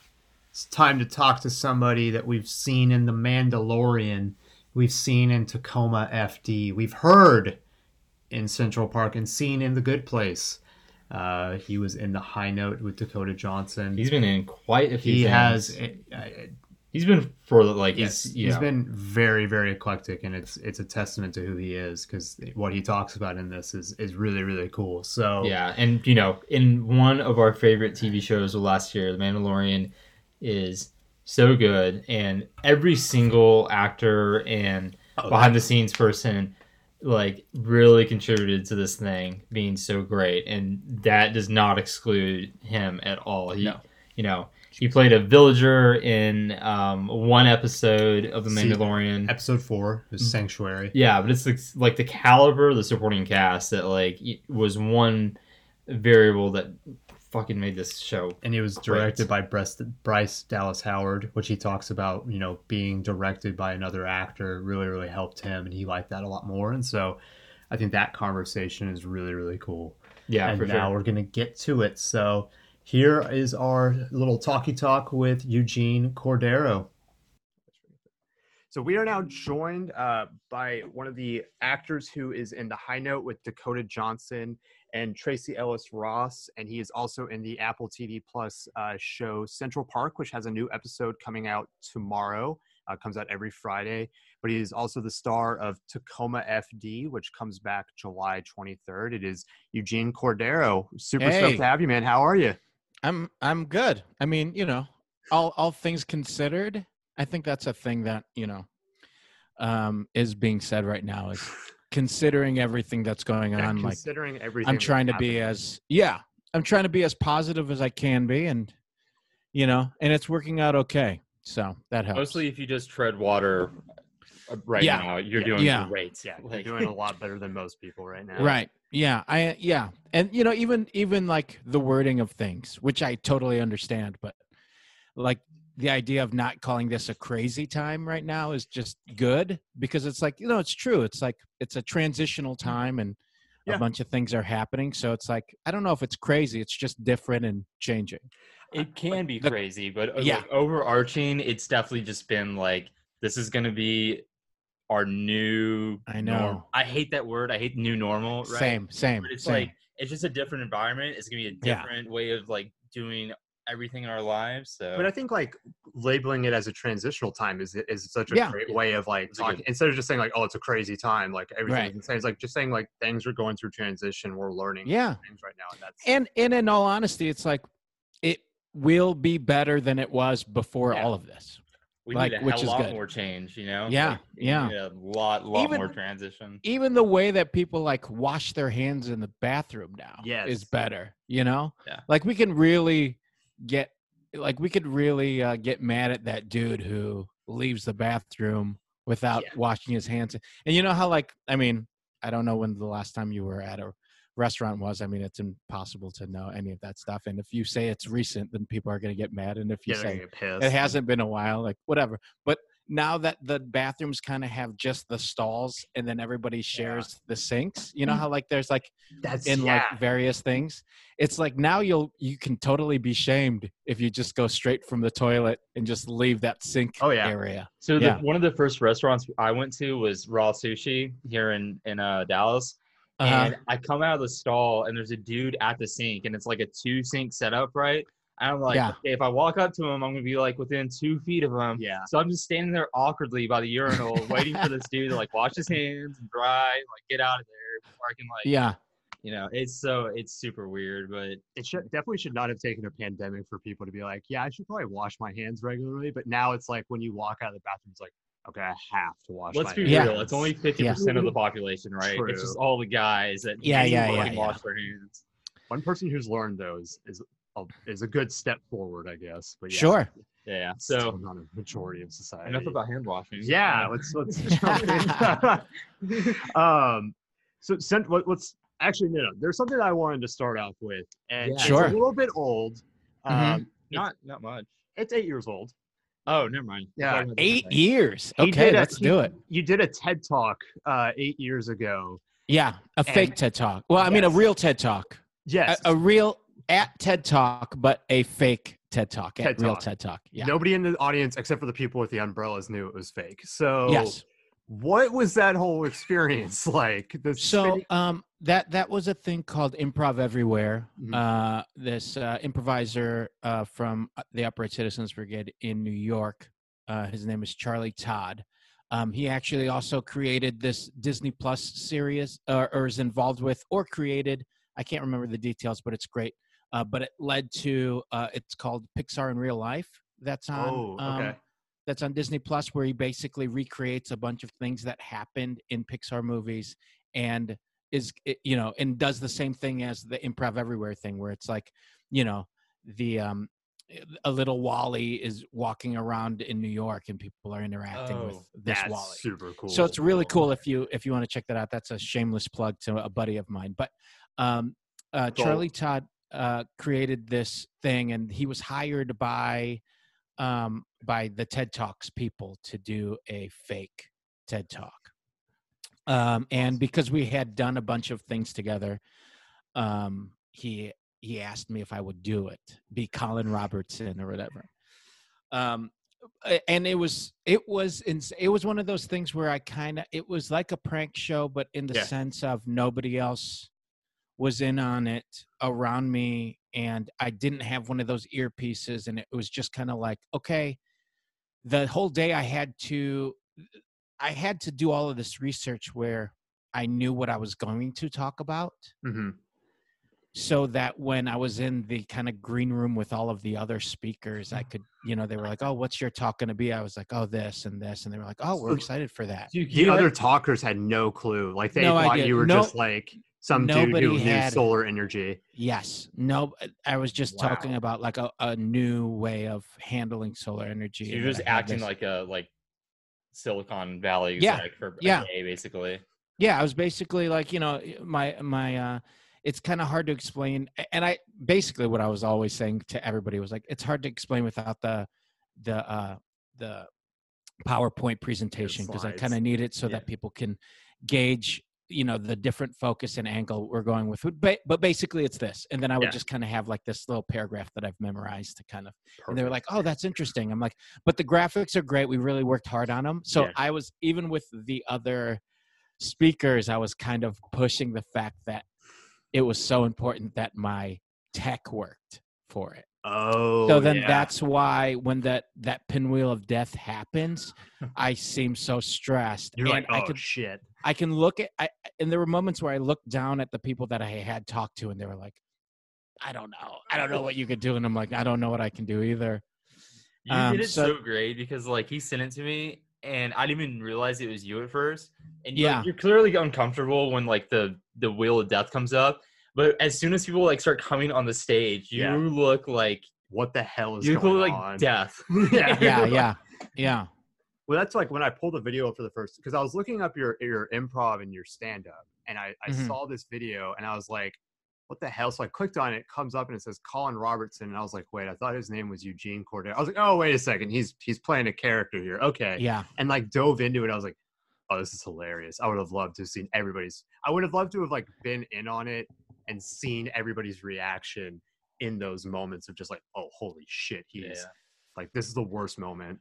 it's time to talk to somebody that we've seen in The Mandalorian, we've seen in Tacoma FD, we've heard in Central Park, and seen in The Good Place. Uh, he was in The High Note with Dakota Johnson.
He's been in quite a few.
he
things.
has. Uh,
He's been for like
Yes,
he's
he's
yeah.
been very, very eclectic, and it's it's a testament to who he is because what he talks about in this is is really, really cool. So
Yeah, and you know, in one of our favorite TV shows of last year, The Mandalorian is so good, and every single actor and
Oh,
behind the scenes person like really contributed to this thing being so great, and that does not exclude him at all. He,
No.
You know, he played a villager in um, one episode of The
See,
Mandalorian.
episode four
Mm.
is Sanctuary.
Yeah, but it's like, like the caliber of the supporting cast that like was one variable that fucking made this show.
And he was directed by Bryce, Bryce Dallas Howard, which he talks about, you know, being directed by another actor really, really helped him, and he liked that a lot more. And so, I think that conversation is really, really cool.
Yeah,
and
for
now
sure.
we're gonna get to it. So here is our little talkie talk with Eugene Cordero. So we are now joined uh, by one of the actors who is in the High Note with Dakota Johnson and Tracee Ellis Ross, and he is also in the Apple TV Plus uh, show Central Park, which has a new episode coming out tomorrow. Uh, comes out every Friday, but he is also the star of Tacoma FD, which comes back July 23rd. It is Eugene Cordero. Super
Hey.
stoked to have you, man. How are you?
I'm I'm good. I mean, you know, all all things considered, I think that's a thing that you know um, is being said right now. Is considering everything that's going
Yeah,
on, like
considering everything,
I'm trying to be as yeah, I'm trying to be as positive as I can be, and you know, and it's working out okay. So that helps.
Mostly, if you just tread water uh, right
Yeah.
now, you're
Yeah.
doing
Yeah.
great.
yeah, you're doing a lot better than most people right now.
Right. Yeah. I yeah. And you know, even even like the wording of things, which I totally understand, but like the idea of not calling this a crazy time right now is just good because it's like, you know, it's true. It's like it's a transitional time and
Yeah.
a bunch of things are happening. So it's like I don't know if it's crazy, it's just different and changing.
It can be
the-
crazy, but uh,
Yeah.
like, overarching, it's definitely just been like this is going to be our new.
I
norm.
know.
I hate that word. I hate new normal. Right?
Same, same.
But it's
same.
like it's just a different environment. It's gonna be a
Yeah.
different way of like doing everything in our lives. So
But I think like labeling it as a transitional time is is such a
Yeah.
great way of like
It's
talking
good-
instead of just saying like oh it's a crazy time like everything
Right.
insane. It's like just saying like things are going through transition. We're learning
Yeah.
things right now, and that's
and and in all honesty, it's like it will be better than it was before
Yeah.
all of this.
We
like,
need a
which
hell
is
lot
good.
more change. You know?
Yeah,
Like,
yeah.
a lot, lot
Even-
more transition.
even the way that people like wash their hands in the bathroom now
Yes.
is better you know
Yeah.
like we can really get like we could really uh, get mad at that dude who leaves the bathroom without
Yeah.
washing his hands and you know how like i mean i don't know when the last time you were at a restaurant was i mean it's impossible to know any of that stuff and if you say it's recent then people are going to get mad and if you
yeah,
say
gonna get pissed.
it hasn't been a while like whatever but now that the bathrooms kind of have just the stalls and then everybody shares the sinks you know how like there's like
That's
in
yeah.
like various things it's like now you'll you can totally be shamed if you just go straight from the toilet and just leave that sink
Oh, yeah.
area
So the, one of the first restaurants I went to was Raw Sushi here in in uh, Dallas,
uh-huh.
and I come out of the stall and there's a dude at the sink, and it's like a two sink setup, right? And I'm like,
Yeah.
okay, if I walk up to him, I'm gonna be like within two feet of him.
yeah.
So I'm just standing there awkwardly by the urinal, waiting for this dude to like wash his hands and dry, and, like get out of there before I can like,
yeah
you know, it's so it's super weird, but
It should definitely should not have taken a pandemic for people to be like, yeah, I should probably wash my hands regularly. But now it's like when you walk out of the bathroom, it's like, Okay, I have to watch.
Let's
my
be
Yeah.
real. It's only fifty percent of the population, right?
True.
It's just all the guys that
Yeah, yeah,
fucking
yeah,
wash their hands.
One person who's learned those is a, is a good step forward, I guess. But yeah,
Sure.
Yeah. yeah.
still
So
not a majority of society.
enough about hand washing.
Yeah, let's let's. um, so sent. Let, let's actually no, no. There's something I wanted to start off with, and
Yeah.
it's a little bit old.
Mhm.
Um,
not not much.
it's eight years old.
Oh, never mind.
Yeah.
Eight years.
He
Okay,
a-
let's
he-
do it.
You did a TED talk uh, eight years ago.
Yeah, a fake TED Talk. Well, I mean, a real TED Talk.
Yes.
A, a real at TED Talk, but a fake TED Talk. At
TED
real
Talk.
TED Talk. Yeah.
Nobody in the audience except for the people with the umbrellas knew it was fake. So
Yes.
What was that whole experience like? The
So um, that that was a thing called Improv Everywhere.
Mhm.
Uh, this uh, improviser uh, from uh, the Upright Citizens Brigade in New York. Uh, his name is Charlie Todd. Um, he actually also created this Disney Plus series, or, or is involved with, or created. I can't remember the details, but it's great. Uh, but it led to uh, it's called Pixar in Real Life. That's on.
oh,
um,
okay.
That's on Disney Plus, where he basically recreates a bunch of things that happened in Pixar movies, and is you know, and does the same thing as the Improv Everywhere thing, where it's like, you know, the um, a little WALL-E is walking around in New York, and people are interacting with
Oh,
this
That's
WALL-E.
super cool.
So it's really cool if you if you want to check that out. That's a shameless plug to a buddy of mine. But um, uh,
Cool.
Charlie Todd uh, created this thing, and he was hired by um, by the TED Talks people to do a fake TED Talk. Um, and because we had done a bunch of things together, um, he he asked me if I would do it, be Colin Robertson or whatever. Um, and it was it was ins- it was one of those things where I kind of it was like a prank show, but in the
Yeah.
sense of nobody else was in on it around me, and I didn't have one of those earpieces, and it was just kind of like okay, the whole day I had to I had to do all of this research where I knew what I was going to talk about
Mhm.
so that when I was in the kind of green room with all of the other speakers, I could, you know, they were like, "Oh, what's your talk going to be?" I was like, "Oh, this and this," and they were like, "Oh, we're excited for that."
You,
The
you
other talkers had no clue. Like they
No
thought
idea.
you were
No-
just like some dude
nobody
who knew solar energy.
Yes, no, I was just talking about like a, a new way of handling solar energy.
so
and
you're just acting like a like Silicon Valley
Yeah,
exec for
yeah.
a day, basically.
yeah i was basically like you know my my uh it's kind of hard to explain and i basically what i was always saying to everybody was like it's hard to explain without the the uh the powerpoint presentation because i kind of need it so
Yeah.
that people can gauge you know the different focus and angle we're going with but but basically it's this and then i would
Yeah.
just kind of have like this little paragraph that i've memorized to kind of and they were like, "Oh, that's interesting." I'm like, "But the graphics are great. We really worked hard on them." So
Yeah.
I was even with the other speakers, I was kind of pushing the fact that it was so important that my tech worked for it.
Oh,
so then
yeah.
that's why when that that pinwheel of death happens, I seem so stressed.
you're like,
and
oh
I could
shit.
I can look at I and there were moments where I looked down at the people that I had talked to and they were like, I don't know. I don't know what you could do. And I'm like, I don't know what I can do either.
You
Um,
did it
so-
so, great because like he sent it to me and I didn't even realize it was you at first. And you're,
Yeah.
you're clearly uncomfortable when like the the wheel of death comes up. But as soon as people like start coming on the stage, you
Yeah.
look like
What the hell is
you look like
on?
death.
yeah.
Yeah, yeah. Yeah.
Well, that's like when I pulled the video up for the first because I was looking up your your improv and your stand up, and I, I
Mhm.
saw this video and I was like, "What the hell?" So I clicked on it. it Comes up and it says Colin Robertson, and I was like, "Wait, I thought his name was Eugene Corday." I was like, "Oh, wait a second, he's he's playing a character here." Okay,
Yeah.
and like dove into it. I was like, "Oh, this is hilarious." I would have loved to have seen everybody's. I would have loved to have like been in on it and seen everybody's reaction in those moments of just like, "Oh, holy shit, he's
Yeah.
like this is the worst moment."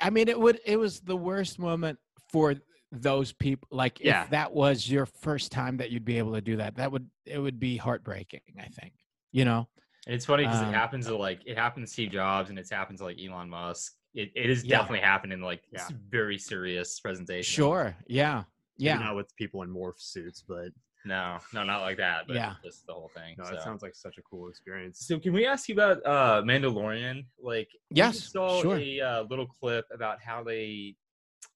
I mean, it would. It was the worst moment for those people. Like,
Yeah.
if that was your first time that you'd be able to do that, that would it would be heartbreaking. I think. You know.
And it's funny because
Um,
it happens to like it happens to Steve Jobs and it's happened to like Elon Musk. It it is
Yeah.
definitely happened in like
Yeah.
very serious presentation.
Sure. Yeah.
Maybe
Yeah.
not with people in morph suits, but
No, no, not like that. But
Yeah.
just the whole thing.
no,
so.
it sounds like such a cool experience.
So can we ask you about uh Mandalorian? Like we
Yes,
saw
sure.
a uh, little clip about how they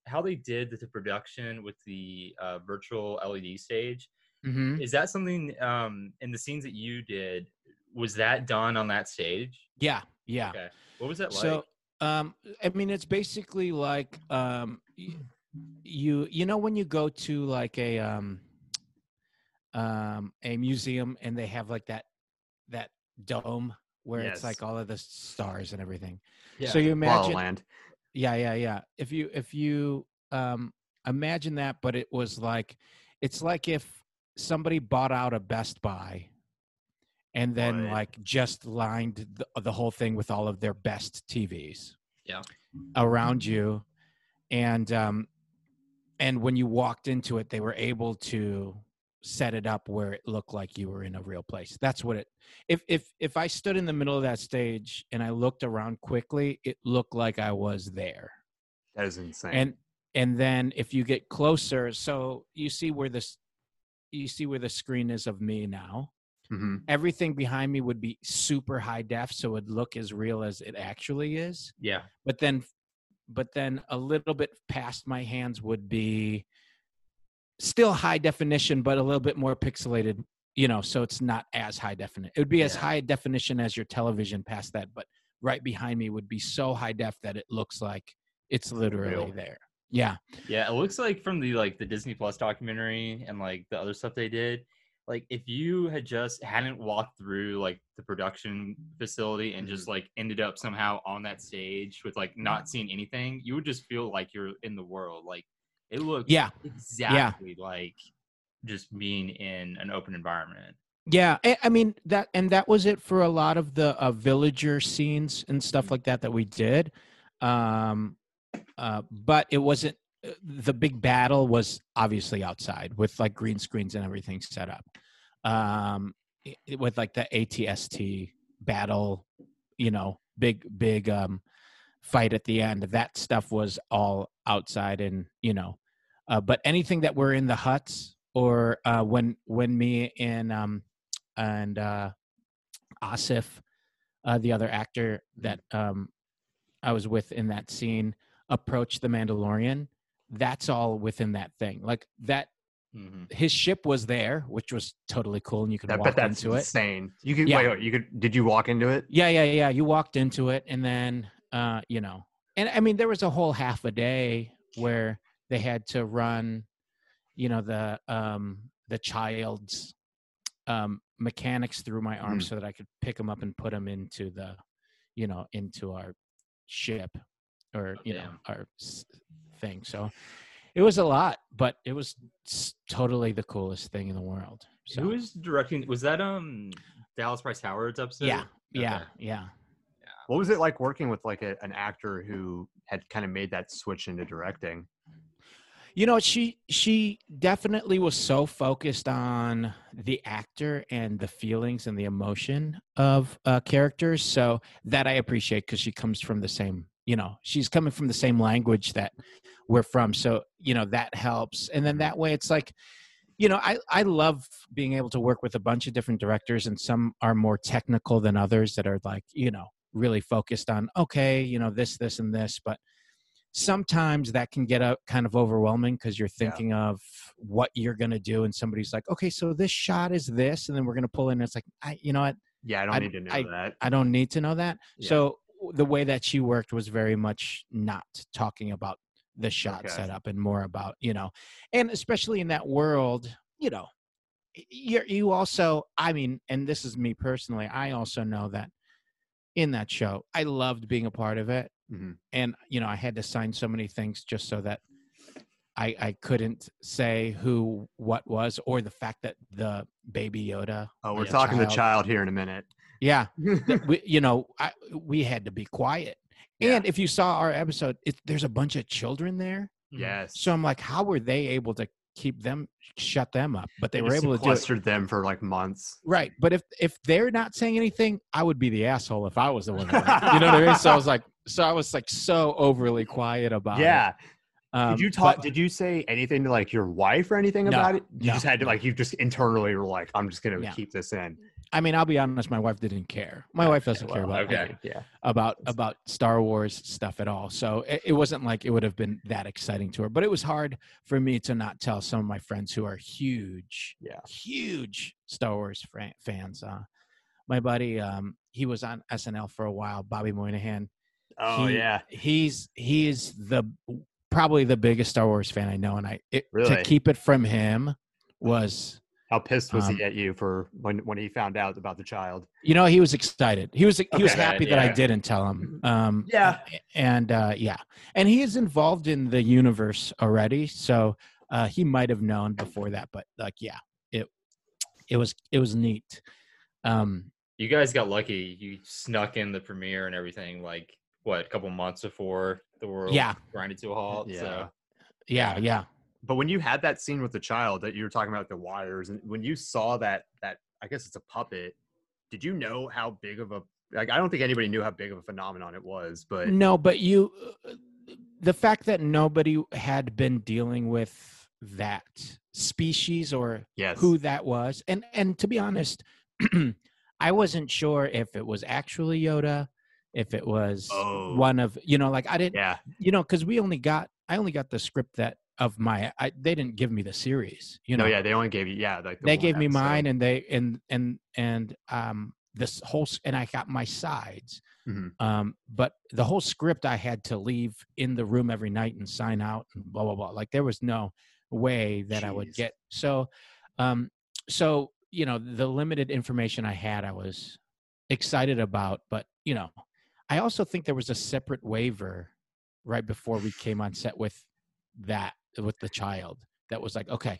how they did the production with the uh, virtual LED stage.
hmm
Is that something um, in the scenes that you did? Was that done on that stage?
Yeah, yeah.
Okay. What was that like?
So, um, I mean, it's basically like um, y- you you know when you go to like a um, um, a museum and they have like that that dome where it's like all of the stars and everything.
Yeah.
So you imagine,
Land.
yeah, yeah, yeah. If you if you um, imagine that, but it was like it's like if somebody bought out a Best Buy and then
Right.
like just lined the, the whole thing with all of their best TVs
Yeah.
around you and um and when you walked into it they were able to set it up where it looked like you were in a real place that's what it if if if i stood in the middle of that stage and i looked around quickly it looked like i was there
That is insane.
and and then if you get closer so you see where this you see where the screen is of me now
Mhm.
everything behind me would be super high def so it would look as real as it actually is
yeah.
but then but then a little bit past my hands would be still high definition but a little bit more pixelated you know so it's not as high definition it would be as
Yeah.
high definition as your television past that but right behind me would be so high def that it looks like it's literally
Real.
there yeah
Yeah, it looks like from the like the Disney Plus documentary and like the other stuff they did, like if you had just hadn't walked through like the production facility and just mm-hmm. like ended up somehow on that stage with like not seeing anything, you would just feel like you're in the world. Like it looked
yeah
exactly like just being in an open environment.
Yeah, I I mean that, and that was it for a lot of the uh, villager scenes and stuff like that that we did. Um, uh, but it wasn't. uh, The big battle was obviously outside with like green screens and everything set up. Um, i- i- with like the ATST battle, you know, big big um fight at the end. That stuff was all outside, and you know, uh, but anything that we're in the huts or uh, when when me and um and uh, Asif, uh, the other actor that um, I was with in that scene, approached the Mandalorian. That's all within that thing. Like that,
hmm
his ship was there, which was totally cool, and you could
I
walk
bet that's
into it.
insane. You could
Yeah.
wait, wait, you could did you walk into it?
Yeah, yeah, yeah. You walked into it, and then uh, you know, and I mean, there was a whole half a day where they had to run, you know, the um the child's um mechanics through my arm
Mhm.
so that I could pick them up and put them into the, you know, into our ship or you know our thing. So it was a lot, but it was totally the coolest thing in the world. So
Who was directing? Was that um Dallas Price Howard's episode?
yeah, yeah, yeah.
What was it like working with like a, an actor who had kind of made that switch into directing?
You know, she she definitely was so focused on the actor and the feelings and the emotion of uh, characters. So that I appreciate because she comes from the same, you know, she's coming from the same language that we're from. So you know that helps. And then that way, it's like, you know, I I love being able to work with a bunch of different directors, and some are more technical than others that are like, you know, really focused on okay, you know, this, this, and this, but sometimes that can get a, kind of overwhelming because you're
Yeah.
thinking of what you're going to do and somebody's like okay so this shot is this and then we're going to pull in and it's like i you know what
Yeah, I don't
I-
need to know
I-
that.
i don't need to know that
Yeah.
so the way that she worked was very much not talking about the shot
Okay.
setup and more about you know and especially in that world you know you you also i mean and this is me personally i also know that in that show i loved being a part of it
Mhm.
and you know i had to sign so many things just so that i i couldn't say who what was or the fact that the baby yoda
Oh, we're
the
talking the
child-
child here in a minute.
yeah that we, you know I, we had to be quiet
Yeah.
and if you saw our episode it, there's a bunch of children there
Yes.
so i'm like how were they able to keep them shut them up but they, were able to do it
sequestered them for like months.
right but if if they're not saying anything i would be the asshole if i was the one that- you know what i mean so i was like so i was like so overly quiet about it
Yeah.
um,
did you talk?
but-
Did you say anything to like your wife or anything
No,
about it? You
no.
just had to like you just internally were like, I'm just gonna keep this in.
I mean, I'll be honest. My wife didn't care. My wife doesn't care about
okay.
Yeah.
about about Star Wars stuff at all. So it, it wasn't like it would have been that exciting to her. But it was hard for me to not tell some of my friends who are huge,
Yeah.
huge Star Wars fran- fans. Uh, my buddy, um, he was on SNL for a while. Bobby Moynihan.
Oh
He-
yeah.
He's he's the probably the biggest Star Wars fan I know, and I it,
Really?
to keep it from him was
How pissed was
Um,
he at you for when when he found out about the child?
you know he was excited. He was he was
Okay.
happy that I didn't tell him. Um,
Yeah.
and uh, yeah, and he is involved in the universe already, so uh, he might have known before that. But like, yeah, it it was it was neat. Um,
You guys got lucky. You snuck in the premiere and everything. Like what? A couple months before the world
Yeah.
grinded to a halt.
Yeah.
So
yeah, yeah.
But when you had that scene with the child that you were talking about the wires, and when you saw that that I guess it's a puppet, did you know how big of a like I don't think anybody knew how big of a phenomenon it was, but
No, but you, uh, the fact that nobody had been dealing with that species or
yes,
who that was, and and to be honest, I wasn't sure if it was actually Yoda, if it was
Oh.
one of you know, like I didn't,
yeah,
you know, because we only got I only got the script that of my I, they didn't give me the series, you know,
no, yeah, they only gave you yeah, like the
they gave me mine and they and and and um this whole and I got my sides.
Mhm.
Um, but the whole script I had to leave in the room every night and sign out and blah blah blah. Like there was no way that I would get so um so you know the limited information I had I was excited about, but you know, I also think there was a separate waiver right before we came on set with that with the child that was like, okay,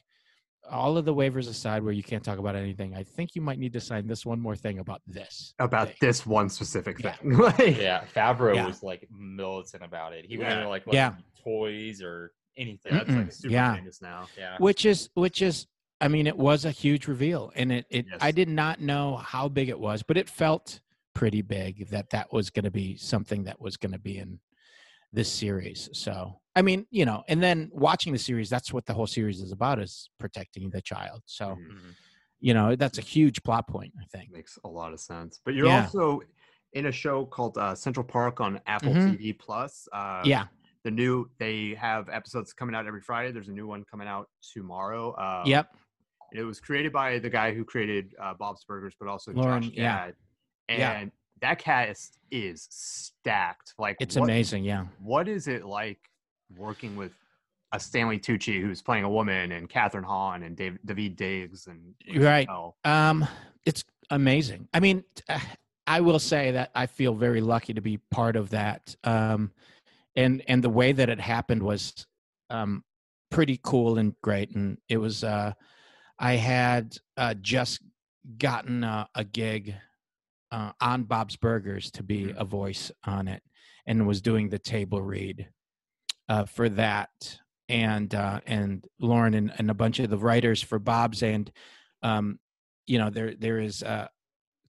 all of the waivers aside where you can't talk about anything, I think you might need to sign this one more thing about this.
about
thing.
this one specific
Yeah.
thing. Like,
yeah, Favreau
Yeah.
was like militant about it. He
Yeah.
wouldn't like let
Yeah.
toys or anything.
yeah, it's like
Mm-mm.
super
Yeah.
famous now.
Yeah.
Which is which is I mean, it was a huge reveal and it, it I did not know how big it was, but it felt pretty big that that was going to be something that was going to be in this series. So, I mean, you know, and then watching the series, that's what the whole series is about is protecting the child. So,
Mhm.
Mhm.
you know, that's a huge plot point, I think.
Makes a lot of sense. But you're
Yeah.
also in a show called uh, Central Park on Apple
Mhm.
TV Plus. Uh,
yeah.
the new they have episodes coming out every Friday. There's a new one coming out tomorrow. Uh,
Yep.
It was created by the guy who created uh, Bob's Burgers, but also
Loren,
Josh
yeah.
Gad. And
Yeah.
that cast is stacked. Like
It's
what-
amazing. Yeah.
What is it like working with a Stanley Tucci who's playing a woman, and Kathryn Hahn and Dave, Daveed Diggs, and
Right. Um, it's amazing. I mean, uh, I will say that I feel very lucky to be part of that. Um, and and the way that it happened was um, pretty cool and great. And it was uh, I had uh, just gotten a, a gig uh, on Bob's Burgers to be a voice on it, and was doing the table read uh, for that. And uh, and Loren and, and a bunch of the writers for Bob's and um, you know there there is a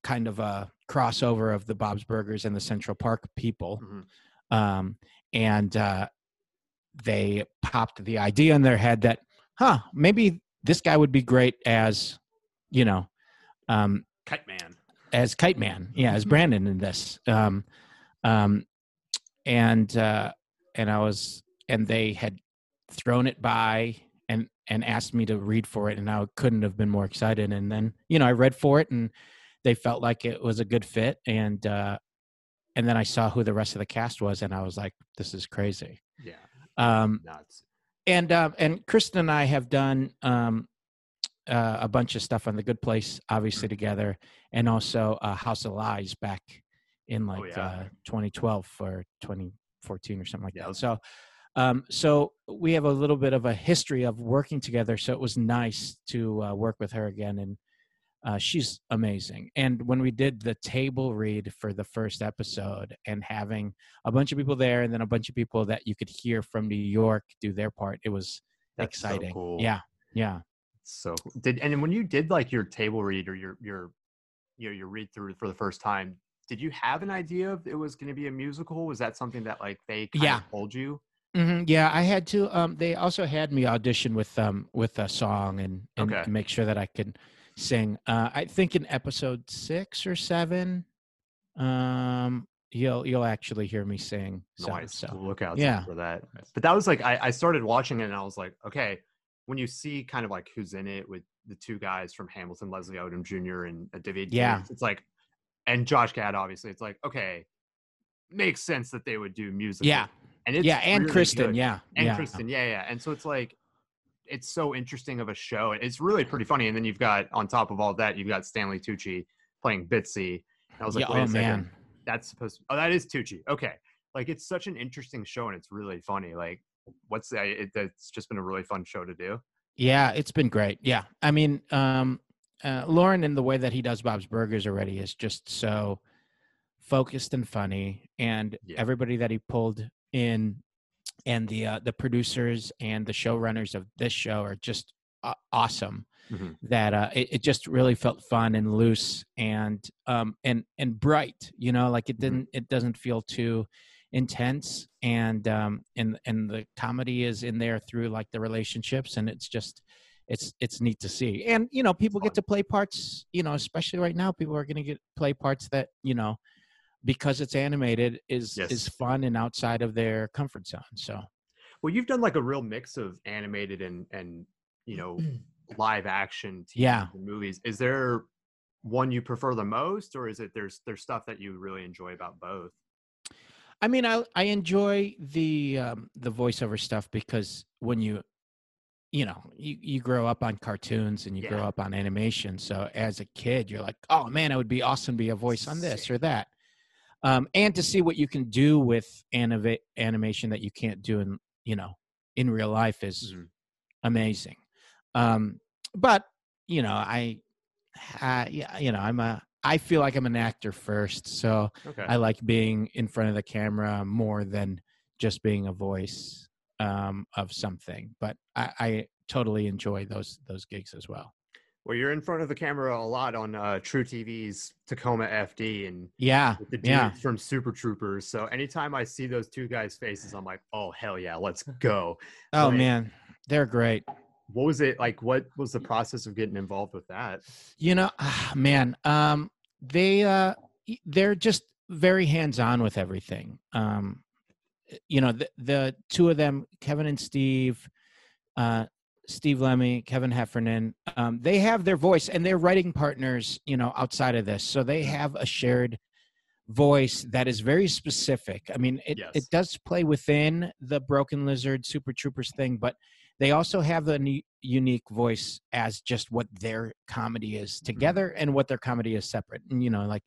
kind of a crossover of the Bob's Burgers and the Central Park people,
Mhm.
um, and uh, they popped the idea in their head that, huh, maybe this guy would be great as, you know, um,
Kite Man.
as Kite Man, yeah, as Brandon in this, um, um, and uh, and I was and they had thrown it by and and asked me to read for it, and I couldn't have been more excited. And then you know I read for it, and they felt like it was a good fit, and uh, and then I saw who the rest of the cast was, and I was like, this is crazy.
Yeah,
Um,
nuts.
and uh, and Kristen and I have done um, uh, a bunch of stuff on the Good Place, obviously together, and also uh, House of Lies back in like
Oh, yeah.
uh, 2012 or 2014 or something like
Yeah,
that. So, um, so we have a little bit of a history of working together. So it was nice to uh, work with her again, and uh, she's amazing. And when we did the table read for the first episode, and having a bunch of people there, and then a bunch of people that you could hear from New York do their part, it was
That's so
exciting.
cool.
Yeah, yeah.
So did and when you did like your table read or your your you know your read through for the first time, did you have an idea of it was going to be a musical? Was that something that like they kind
Yeah.
of told you?
Hmm Yeah, I had to. Um, they also had me audition with um with a song and and
Okay.
make sure that I could sing. Uh, I think in episode six or seven, um, you'll you'll actually hear me sing. So,
Nice.
so.
Look out
Yeah.
for that. But that was like I, I started watching it and I was like, okay, when you see kind of like who's in it with the two guys from Hamilton, Leslie Odom Jr. and uh, David
Yeah.
Yates, it's like, and Josh Gad, obviously, it's like, okay, makes sense that they would do music.
Yeah,
and it's
yeah, and
really
Kristen,
good.
yeah,
and
yeah.
Kristen, yeah, yeah. And so it's like, it's so interesting of a show. It's really pretty funny. And then you've got on top of all that, you've got Stanley Tucci playing Bitsy. And I was like,
yeah,
wait
oh
a second
man,
that's supposed to, oh that is Tucci. Okay. Like it's such an interesting show and it's really funny. Like what's that? It, it's just been a really fun show to do.
yeah, it's been great. Yeah, I mean, um, uh, Loren in the way that he does Bob's Burgers already is just so focused and funny, and
Yeah.
everybody that he pulled in, and the uh, the producers and the showrunners of this show are just uh, awesome.
Mhm.
That uh, it, it just really felt fun and loose and um and and bright. You know, like it didn't it doesn't feel too intense and um and and the comedy is in there through like the relationships and it's just it's it's neat to see and you know people get to play parts you know especially right now people are going to get play parts that you know because it's animated is
Yes.
is fun and outside of their comfort zone so
Well, you've done like a real mix of animated and and you know live action TV
Yeah.
movies. Is there one you prefer the most, or is it there's there's stuff that you really enjoy about both?
I mean, I I enjoy the um, the voiceover stuff because when you you know you you grow up on cartoons and you grow up on animation, so as a kid you're like, oh man, it would be awesome to be a voice on this or that, um, and to see what you can do with anima- animation that you can't do in you know in real life is
Mhm.
amazing. Um, but you know, I, I yeah, you know, I'm a I feel like I'm an actor first, so.
Okay.
I like being in front of the camera more than just being a voice um, of something. But I, I totally enjoy those those gigs as well.
Well, you're in front of the camera a lot on uh, truTV's Tacoma FD and
Yeah,
the dudes
yeah.
from Super Troopers. So anytime I see those two guys' faces, I'm like, oh hell yeah, let's go.
Oh
Right.
man, they're great.
What was it like? What was the process of getting involved with that?
You know, ah, man, um, they uh, they're just very hands on with everything. Um, you know, the the two of them, Kevin and Steve, uh, Steve Lemme, Kevin Heffernan, um, they have their voice and they're writing partners. You know, outside of this, so they have a shared voice that is very specific. I mean, it
Yes.
it does play within the Broken Lizard Super Troopers thing, but they also have a ne- unique voice as just what their comedy is together and what their comedy is separate. And you know, like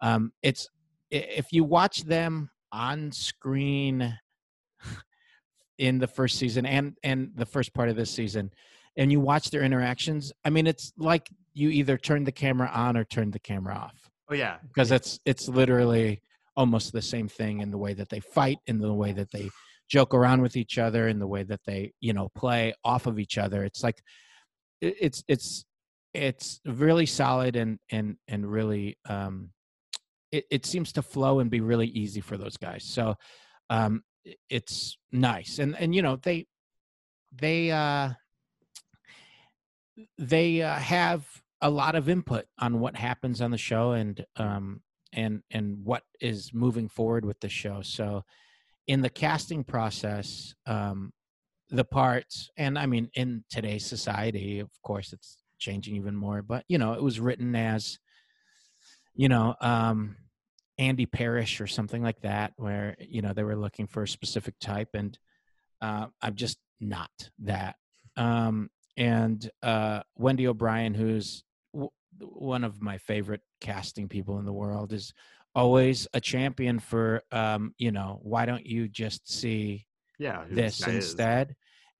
um, it's if you watch them on screen in the first season and and the first part of this season, and you watch their interactions, I mean, it's like you either turn the camera on or turn the camera off.
Oh yeah,
because it's it's literally almost the same thing in the way that they fight in the way that they joke around with each other in the way that they you know play off of each other. It's like it's it's it's really solid and and and really um it, it seems to flow and be really easy for those guys. So um it's nice and and you know they they uh they uh, have a lot of input on what happens on the show and um and and what is moving forward with the show. So in the casting process um the parts and i mean in today's society of course it's changing even more but you know it was written as you know um andy parrish or something like that where you know they were looking for a specific type and uh, i'm just not that um and uh wendy o'brien who's w- one of my favorite casting people in the world is always a champion for um you know why don't you just see
yeah.
this instead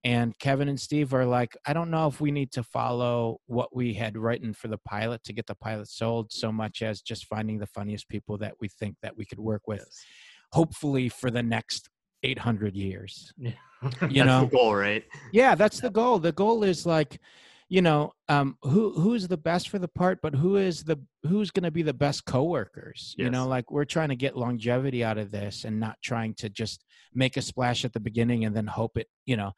and kevin and steve are like i don't know if we need to follow what we had written for the pilot to get the pilot sold so much as just finding the funniest people that we think that we could work with
Yes.
hopefully for the next 800 years
That's
know?
the goal, right?
yeah that's the goal the goal is like you know um who who's the best for the part but who is the who's going to be the best coworkers you know like we're trying to get longevity out of this and not trying to just make a splash at the beginning and then hope it you know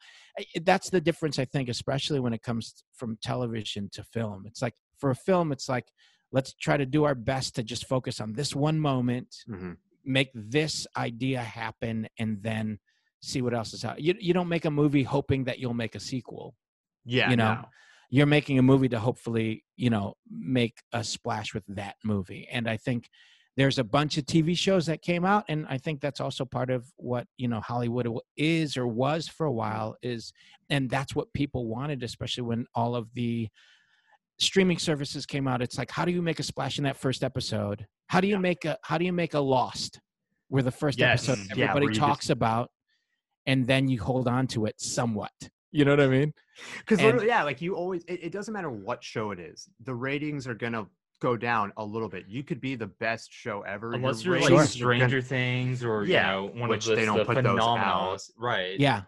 that's the difference i think especially when it comes from television to film it's like for a film, it's like let's try to do our best to just focus on this one moment,
hmm
make this idea happen, and then see what else is out. You you don't make a movie hoping that you'll make a sequel.
Yeah,
You know,
no.
You're making a movie to hopefully you know make a splash with that movie, and I think there's a bunch of TV shows that came out, and I think that's also part of what you know Hollywood is or was for a while is, and that's what people wanted, especially when all of the streaming services came out. It's like, how do you make a splash in that first episode? How do you
Yeah.
make a how do you make a Lost, where the first
Yes,
episode everybody
you
talks
just-
about, and then you hold on to it somewhat. You know what I mean?
Because yeah, like you always, it, it doesn't matter what show it is. The ratings are gonna go down a little bit. You could be the best show ever. your
Unless you're
ratings
like
are gonna-
Stranger Things or
Yeah,
you know one
which
of the,
they don't
the
put those out.
phenomenals, right?
Yeah.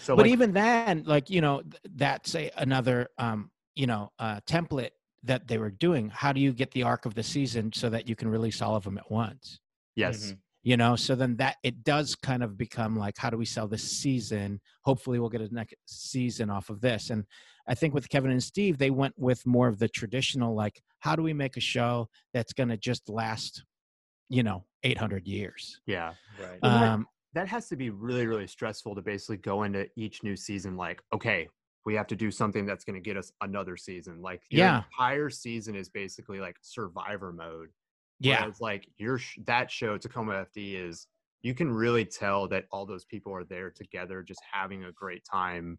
So,
but
like,
even then like you know th- that's a, another um you know uh template that they were doing how do you get the arc of the season so that you can release all of them at once
yes,
Mhm.
you know so then that it does kind of become like how do we sell this season hopefully we'll get a next season off of this and i think with kevin and steve they went with more of the traditional like how do we make a show that's going to just last you know 800 years
yeah.
Right.
Well, that-
um
That has to be really, really stressful to basically go into each new season like, okay, we have to do something that's going to get us another season. Like, your
Yeah.
entire season is basically like survivor mode.
yeah
Whereas, like your sh- that show Tacoma FD is you can really tell that all those people are there together, just having a great time,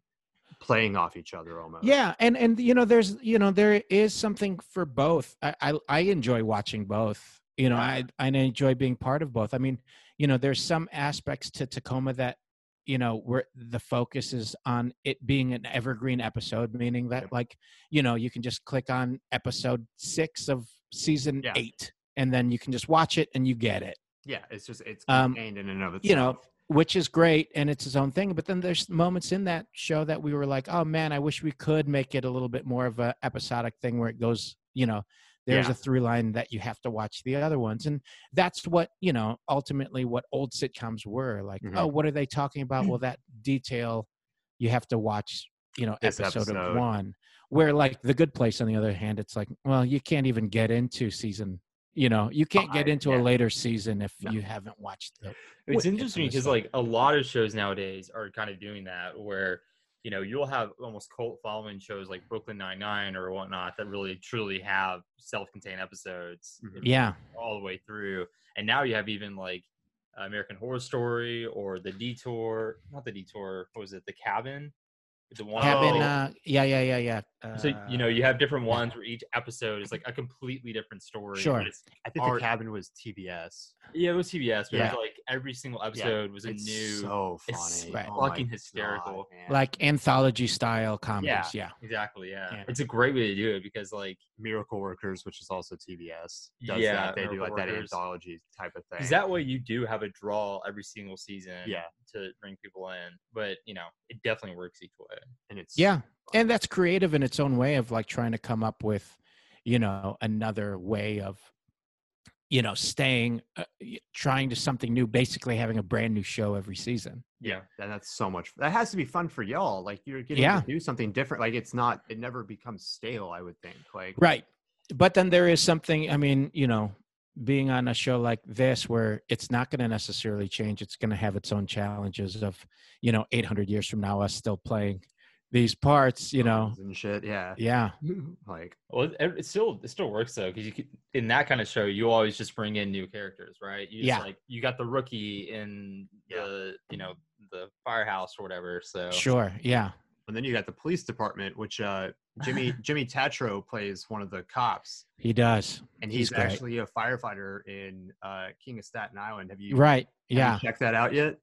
playing off each other almost.
Yeah, and and you know, there's you know, there is something for both. I I, I enjoy watching both. You know, I I enjoy being part of both. I mean, you know, there's some aspects to Tacoma that you know where the focus is on it being an evergreen episode, meaning that like you know you can just click on episode six of season
Yeah.
eight, and then you can just watch it and you get it.
yeah. It's just it's
Um,
contained in and of itself.
you know, which is great and it's his own thing. But then there's moments in that show that we were like, oh man, I wish we could make it a little bit more of a episodic thing where it goes, you know, there's
Yeah.
a through line that you have to watch the other ones. And that's what, you know, ultimately what old sitcoms were like,
Mhm.
oh, what are they talking about? well, that detail you have to watch, you know,
This
episode, of one. Where like the good place, on the other hand, it's like, well, you can't even get into season. You know, you can't get into
yeah.
a later season if
No.
you haven't watched the
It's interesting because like a lot of shows nowadays are kind of doing that where you know you'll have almost cult following shows like Brooklyn Nine Nine or whatnot that really truly have self-contained episodes
Mhm.
Yeah.
all the way through, and now you have even like American Horror Story or The Detour, not The Detour, what was it, The Cabin, the one
Cabin, uh, yeah, yeah, yeah, yeah.
so you know you
Uh,
have different ones where each episode is like a completely different story.
Sure.
but it's,
I think
art-
the cabin was TBS.
yeah, it was TBS. but
Yeah.
it was like every single episode was a
it's
new,
so funny.
it's
Right.
Oh
fucking hysterical.
God,
like anthology style comedies. Yeah.
Exactly. Yeah.
Yeah.
It's a great way to do it because like
Miracle Workers, which is also TBS, does
Yeah,
that. They do
Miracle
like that anthology type of thing.
because that way you do have a draw every single season.
Yeah.
To bring people in, but you know it definitely works each way.
and it's
Yeah. And that's creative in its own way of like trying to come up with, you know, another way of, you know, staying, uh, trying to something new, basically having a brand new show every season.
yeah, and that's so much. That has to be fun for y'all. Like you're getting
Yeah.
to do something different. Like it's not. It never becomes stale. I would think. Like
Right. But then there is something, I mean, you know, being on a show like this where it's not going to necessarily change, it's going to have its own challenges of, you know, 800 years from now, us still playing these parts, you know.
and shit. Yeah.
Yeah.
Like
Well, it, it still it still works though because you could, in that kind of show you always just bring in new characters, right? You just,
Yeah.
Like you got the rookie in the you know the firehouse or whatever. So
Sure. Yeah.
and then you got the police department, which uh Jimmy Jimmy Tatro plays one of the cops,
He does.
and
He's
he's, actually a firefighter in uh King of Staten Island. Have you
Right.
have you
Yeah.
checked that out yet?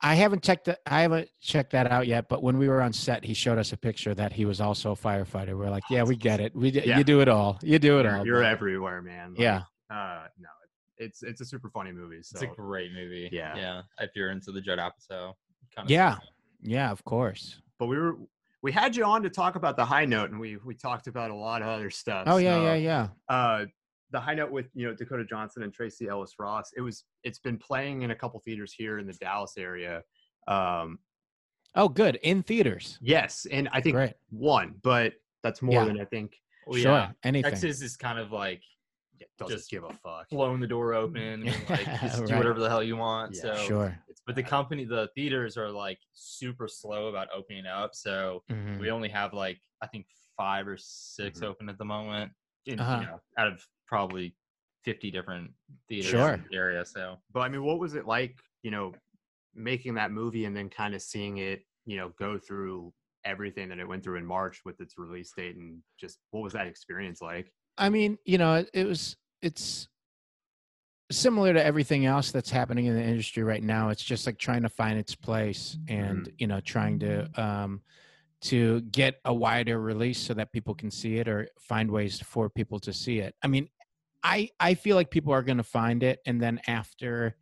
I haven't checked that. I haven't checked that out yet. But when we were on set, he showed us a picture that he was also a firefighter. We're like, yeah, we get it. We
Yeah.
you do it all. You do it
You're,
all.
you're
bro."
everywhere, man. Like,
Yeah.
Uh, no, it's it's a super funny movie. So
it's a great movie.
Yeah.
Yeah. If you're into the Judd Apatow kind of
Yeah. Yeah. Of course.
but we were we had you on to talk about the high note, and we we talked about a lot of other stuff.
Oh yeah,
so,
yeah, yeah.
Uh, the high note with you know Dakota Johnson and Tracee Ellis Ross. It was it's been playing in a couple theaters here in the Dallas area. Um,
Oh, good. In theaters.
yes, and I think
Great.
one, but that's more
Yeah.
than I think.
Well,
sure,
yeah.
anything.
Texas is kind of like
doesn't
Just
give a fuck.
blowing the door open and like just do whatever the hell you want.
Yeah,
so
Sure.
It's
But the company, the theaters are like super slow about opening up. So
Mhm.
we only have like I think five or 6
Mhm.
open at the moment. In,
Uh-huh.
you know, out of probably fifty different theaters
Sure.
in the area. So
But I mean, what was it like, you know, making that movie and then kind of seeing it, you know, go through everything that it went through in March with its release date and just what was that experience like?
I mean, you know, it, it was it's similar to everything else that's happening in the industry right now. It's just like trying to find its place and you know trying to um, to get a wider release so that people can see it or find ways for people to see it. I mean, I I feel like people are going to find it, and then after,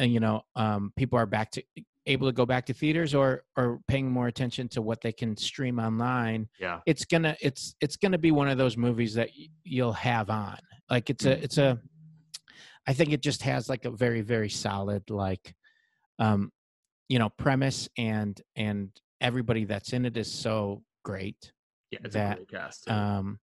uh, you know, um, people are back to able to go back to theaters or or paying more attention to what they can stream online
Yeah.
it's gonna it's it's gonna be one of those movies that you'll have on like it's a it's a i think it just has like a very very solid like um you know premise and and everybody that's in it is so great
yeah, it's
That,
a great cast. too.
um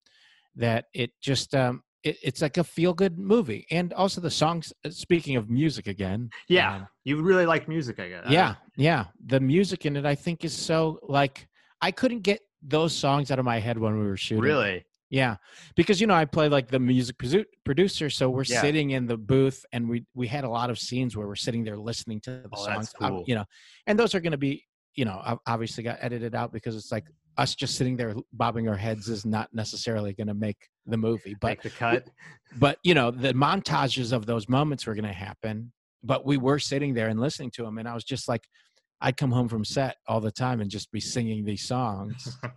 that it just um it, it's like a feel good movie and also the songs uh, speaking of music again
Yeah.
um,
You really like music, I guess.
yeah yeah the music in it i think is so like i couldn't get those songs out of my head when we were shooting
Really?
Yeah, because you know I play like the music producer, so we're
Yeah.
sitting in the booth, and we we had a lot of scenes where we're sitting there listening to the
Oh,
songs,
cool.
you know, and those are going to be, you know, ob- obviously got edited out because it's like us just sitting there bobbing our heads is not necessarily going to make the movie, but
Make the cut.
but you know the montages of those moments were going to happen, but we were sitting there and listening to them, and I was just like, I'd come home from set all the time and just be singing these songs.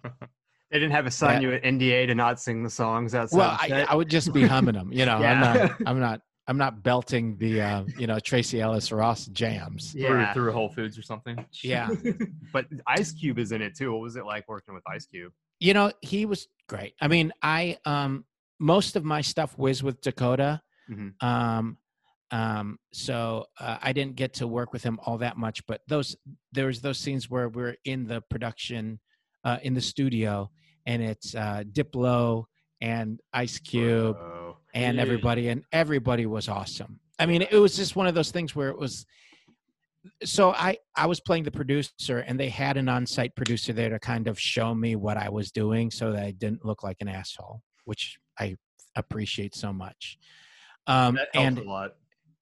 They didn't have a sign
Yeah.
you an NDA to not sing the songs outside.
well I. I would just be humming them you know i'm not i'm not i'm not belting the uh you know tracee ellis ross jams
through,
yeah.
through Whole Foods or something.
yeah
But Ice Cube is in it too. What was it like working with Ice Cube?
you know he was great i mean i um most of my stuff was with dakota
Mhm.
um um so uh, i didn't get to work with him all that much but those there was those scenes where we're in the production uh in the studio and it's uh diplo and ice cube
Bro.
and
Yeah.
everybody and everybody was awesome i mean it was just one of those things where it was so i i was playing the producer and they had an on-site producer there to kind of show me what i was doing so that i didn't look like an asshole which i appreciate so much um
That helps
and
a lot.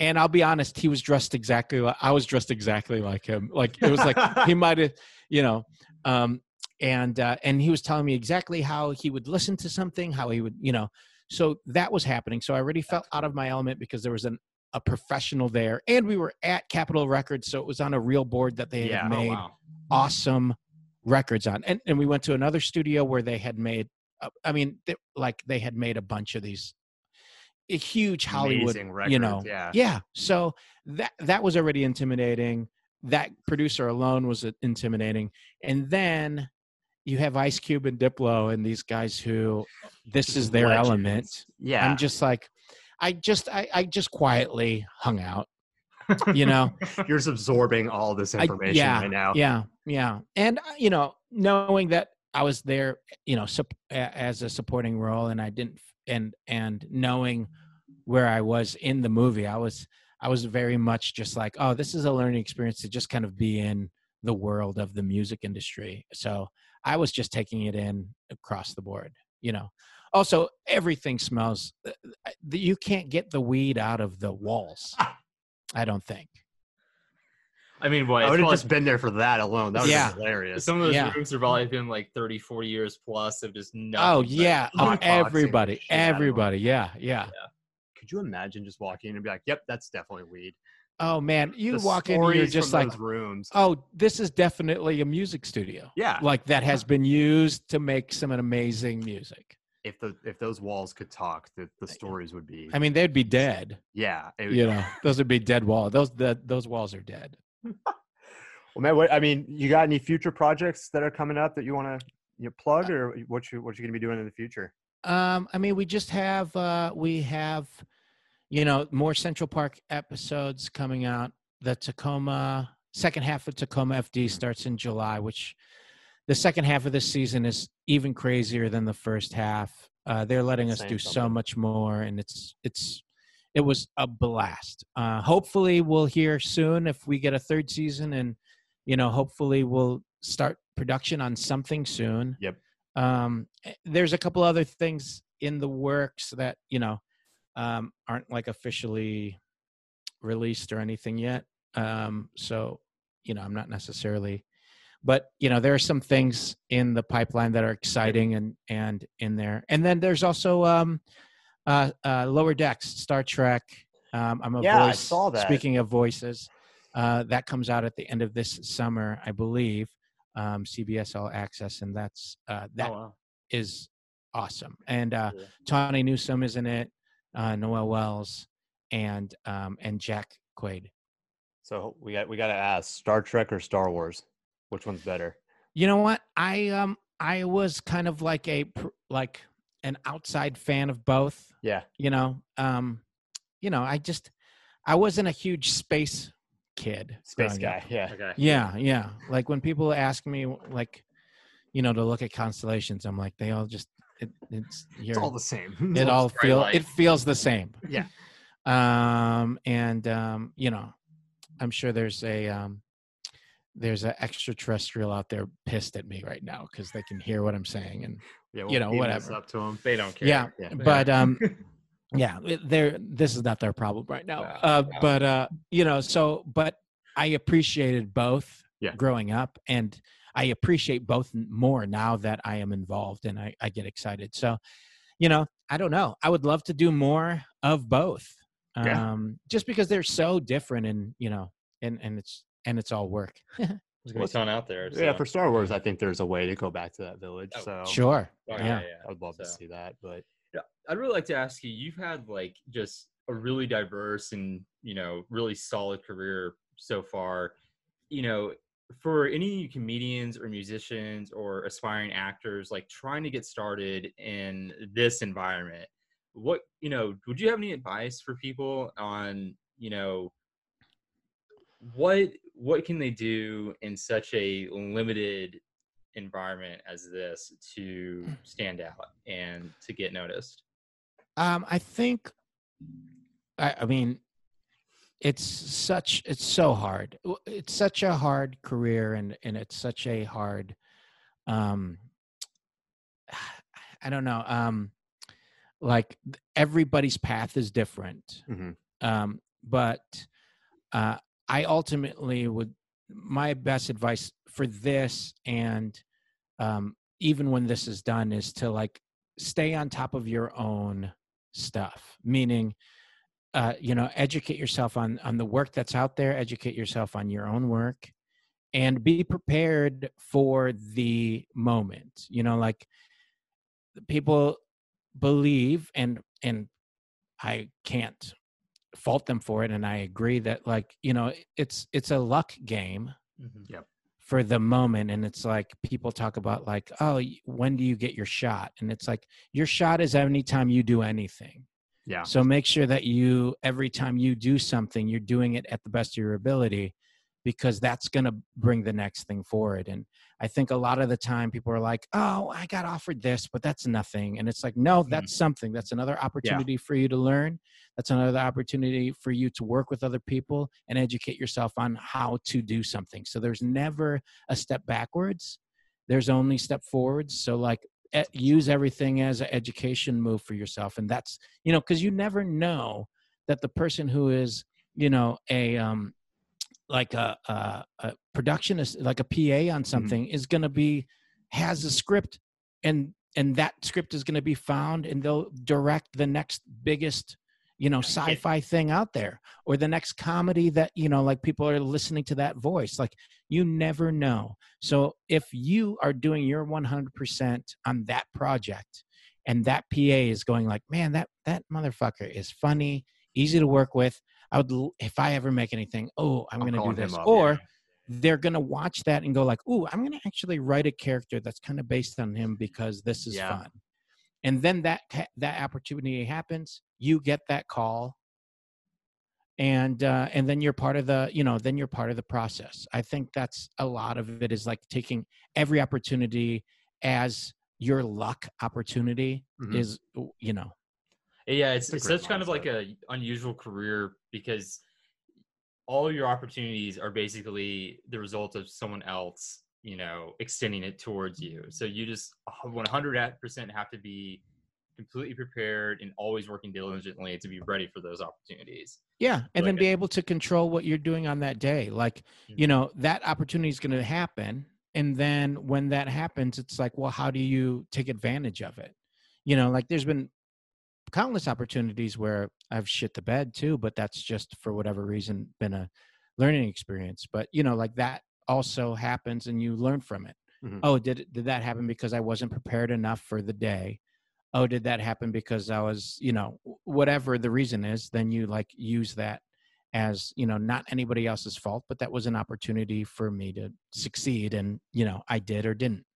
and I'll be honest, he was dressed exactly like I was dressed exactly like him. Like it was like he might have, you know, um, and uh, and he was telling me exactly how he would listen to something, how he would, you know, so that was happening. So I already felt out of my element because there was an a professional there, and we were at Capitol Records, so it was on a real board that they
Yeah.
had
Oh,
made
wow.
awesome records on, and and we went to another studio where they had made, uh, I mean, they, like they had made a bunch of these. A huge Hollywood,
records,
you know,
yeah.
yeah. So that that was already intimidating. That producer alone was intimidating, and then you have Ice Cube and Diplo and these guys who this is their
Legends.
element.
Yeah.
I'm just like, I just I, I just quietly hung out, you know.
You're just absorbing all this
I-
information
yeah,
right now.
Yeah, yeah, and uh, you know, knowing that I was there, you know, sup- as a supporting role, and I didn't, and and knowing where I was in the movie, I was I was very much just like, oh, this is a learning experience to just kind of be in the world of the music industry. So I was just taking it in across the board, you know. Also, everything smells. uh, You can't get the weed out of the walls. I don't think.
I mean, boy,
I would have just been there for that alone. That was
Yeah.
hilarious.
some of those
Yeah.
rooms have probably been like 30, 40 years plus of just nothing.
Oh yeah, oh,
hotboxing the
everybody,
shit out of 'em.
everybody, yeah, yeah.
Could you imagine just walking in and be like, "Yep, that's definitely weed."
Oh man, you
The
walk in, you're just like,
rooms.
oh, this is definitely a music studio,
Yeah.
like that has been used to make some amazing music.
If the if those walls could talk, the, the stories would be.
I mean, they'd be dead.
yeah. would-
You know, those would be dead walls. Those the, those walls are dead.
Well, man, what, I mean, you got any future projects that are coming up that you want to you plug, or what you what you gonna be doing in the future?
Um, I mean, we just have uh, we have, you know, more Central Park episodes coming out. The Tacoma second half of Tacoma FD starts in July, which the second half of this season is even crazier than the first half. Uh, they're letting us do so much more, and it's it's it was a blast. Uh, hopefully, we'll hear soon if we get a third season, and you know, hopefully, we'll start production on something soon.
Yep.
Um, eh, there's a couple other things in the works that you know um, aren't like officially released or anything yet. Um, so you know, I'm not necessarily, but you know, there are some things in the pipeline that are exciting and and in there. And then there's also um, uh, uh, Lower Decks, Star Trek. Um, I'm a
Yeah, I
voice.
saw that.
Speaking of voices, uh, that comes out at the end of this summer, I believe. Um, CBS All Access, and that's uh, that
oh,
is awesome. And uh. Tawny Newsome is in it, uh, Noel Wells, and um, and Jack Quaid.
So we got we got to ask Star Trek or Star Wars, which one's better?
You know what? I um I was kind of like a like an outside fan of both.
Yeah,
You know, um, you know, I just I wasn't a huge space kid.
space guy.
up.
Yeah,
Okay.
Yeah, yeah. Like when people ask me, like, you know, to look at constellations, I'm like, they all just it, it's you're,
it's all the same.
it all
bright
feel
light.
it feels the same.
Yeah.
Um, and um, you know, I'm sure there's a um, there's an extraterrestrial out there pissed at me right now because they can hear what I'm saying and
yeah,
you know,
beam this
whatever.
Up to them.
They don't care.
yeah,
Yeah.
but um yeah they're this is not their problem right now
Wow.
uh
Wow.
but uh you know so but i appreciated both
Yeah.
growing up and i appreciate both more now that i am involved and i i get excited so you know i don't know i would love to do more of both
Yeah.
um just because they're so different and you know and and it's and it's all work
There's gonna out there.
Yeah, for Star Wars, I think there's a way to go back to that village.
Oh,
So
sure
Oh,
yeah.
I would love to see that. But
Yeah, I'd really like to ask you. You've had like just a really diverse and you know really solid career so far. You know, for any comedians or musicians or aspiring actors like trying to get started in this environment, what you know, would you have any advice for people on you know what what can they do in such a limited environment as this to stand out and to get noticed?
Um, I think, I, I mean, it's such it's so hard. It's such a hard career, and and it's such a hard. Um, I don't know. Um, like everybody's path is different.
Mhm.
Um, but uh, I ultimately would my best advice for this and um, even when this is done is to like stay on top of your own stuff meaning uh, you know educate yourself on on the work that's out there educate yourself on your own work and be prepared for the moment. You know like people believe and and i can't fault them for it and i agree that like you know it's it's a luck game for the moment and it's like people talk about like oh when do you get your shot? And it's like your shot is anytime you do anything
yeah,
so make sure that you every time you do something you're doing it at the best of your ability because that's going to bring the next thing forward. And i think a lot of the time people are like oh i got offered this but that's nothing. And it's like no mm-hmm. that's something. That's another opportunity for you to learn. That's another opportunity for you to work with other people and educate yourself on how to do something. So there's never a step backwards. There's only step forwards. So like use everything as an education move for yourself and that's you know because you never know that the person who is you know a um like a a, a production is like a pa on something is going to be has a script and and that script is going to be found and they'll direct the next biggest you know sci-fi thing out there or the next comedy that you know like people are listening to that voice like you never know so if you are doing your 100% on that project and that pa is going like man that that motherfucker is funny easy to work with i would if i ever make anything oh i'm,
I'm
going to do this
up,
or
yeah.
they're going to watch that and go like ooh i'm going to actually write a character that's kind of based on him because this is
Yeah.
fun and then that that opportunity happens you get that call and uh, and then you're part of the you know then you're part of the process. I think that's a lot of it is like taking every opportunity as your luck opportunity
Mhm.
is you know
Yeah, it's,
It's a
it's
great
such kind of like a unusual career because all your opportunities are basically the result of someone else, you know, extending it towards you. So you just 100% have to be completely prepared and always working diligently to be ready for those opportunities.
Yeah, and then
Like
be able to control what you're doing on that day. Like, you
Mhm.
know, that opportunity is going to happen. And then when that happens, it's like, well, how do you take advantage of it? You know, like there's been countless opportunities where I've shit the bed too, but that's just for whatever reason been a learning experience. But, you know, like that also happens and you learn from it.
Mhm.
Oh, did did that happen because I wasn't prepared enough for the day? oh did that happen because i was you know whatever the reason is then you like use that as you know not anybody else's fault but that was an opportunity for me to succeed and you know i did or didn't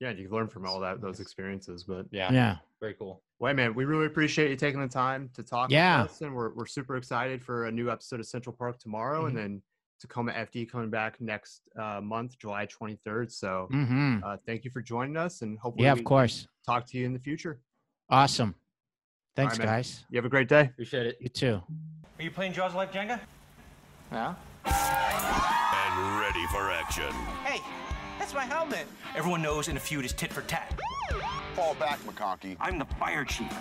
Yeah, you learn from all that those experiences. But
Yeah,
yeah
very cool.
Well, hey, man, we really appreciate you taking the time to talk
Yeah.
with us, and we're, we're super excited for a new episode of Central Park tomorrow, and then Tacoma FD coming back next uh, month, July 23rd. So
mm-hmm.
uh, thank you for joining us, and hopefully
yeah
we
of course
talk to you in the future.
awesome thanks
man.
guys
You have a great day.
Appreciate it.
you too
Are you playing Jaws like Jenga?
yeah
And ready for action.
Hey, that's my helmet. Everyone knows in a feud is tit for tat.
Fall back, McConkey.
I'm the fire chief.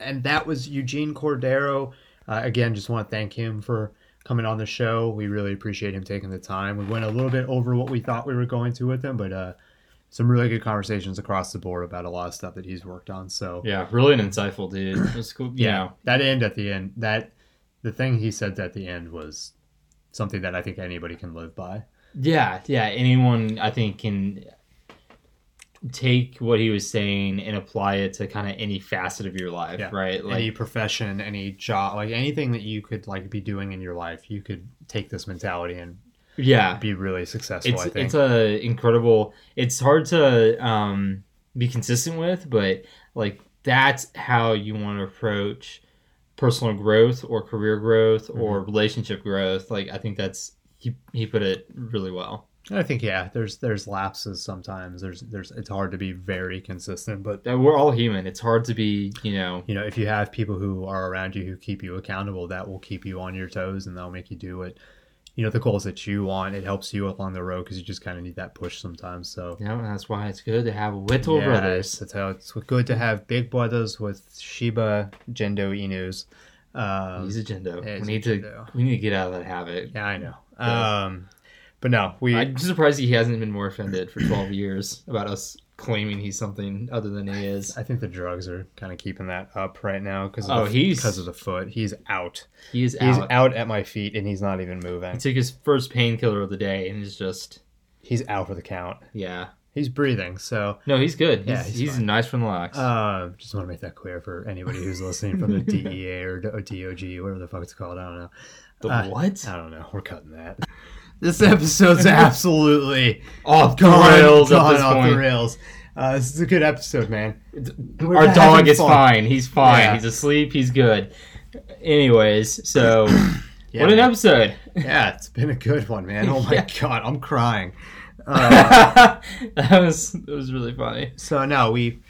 and that was Eugene Cordero. Uh, again, just want to thank him for coming on the show. We really appreciate him taking the time. We went a little bit over what we thought we were going to with him, but uh, some really good conversations across the board about a lot of stuff that he's worked on. So
Yeah, really an insightful dude. It was cool. Know,
that end at the end, that the thing he said at the end was something that I think anybody can live by.
Yeah, yeah. Anyone I think can take what he was saying and apply it to kind of any facet of your life,
Yeah.
right? Like
any profession, any job, like anything that you could like be doing in your life, you could take this mentality and
yeah.
be really successful.
It's
I think.
it's a incredible. It's hard to um be consistent with, but like that's how you want to approach personal growth or career growth or
Mm-hmm.
relationship growth. Like I think that's he he put it really well.
I think yeah, there's there's lapses sometimes. There's there's it's hard to be very consistent, but
we're all human. It's hard to be, you know,
you know, if you have people who are around you who keep you accountable, that will keep you on your toes and they'll make you do it. You know, the goals that you want, it helps you along the road because you just kind of need that push sometimes. So,
yeah, that's why it's good to have little
Yes,
brothers.
That's how it's good to have big brothers with Shiba Jindo Inus. Um,
He's a
Jindo.
We need to we need to get out of that habit.
yeah, I know. Um, but no, we
I'm surprised he hasn't been more offended for 12 years about us claiming he's something other than he is.
I think the drugs are kind of keeping that up right now because
Oh, he's-
because of the foot. He's out.
He is
He's
out.
out at my feet and he's not even moving.
He took his first painkiller of the day and he's just
He's out for the count.
yeah.
He's breathing. So,
No, he's good. He's,
Yeah,
he's,
he's
nice relaxed.
uh, just want to make that clear for anybody who's listening from the DEA or, or DOG, whatever the fuck it's called. I don't know.
the
uh,
what?
I don't know. We're cutting that. This episode's absolutely
Off the
gone,
rails at
gone
this
off the rails. Uh, this is a good episode, man. We're
Our dog is
fun.
fine. He's fine.
Yeah.
He's asleep. He's good. Anyways, so
Yeah,
what an
man.
episode.
Yeah, it's been a good one, man. Oh my
Yeah.
god, I'm crying. Uh,
that was that was really funny.
so no, we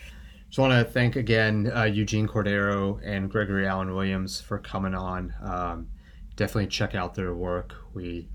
just want to thank again uh, Eugene Cordero and Gregory Alan Williams for coming on. Um, definitely check out their work. We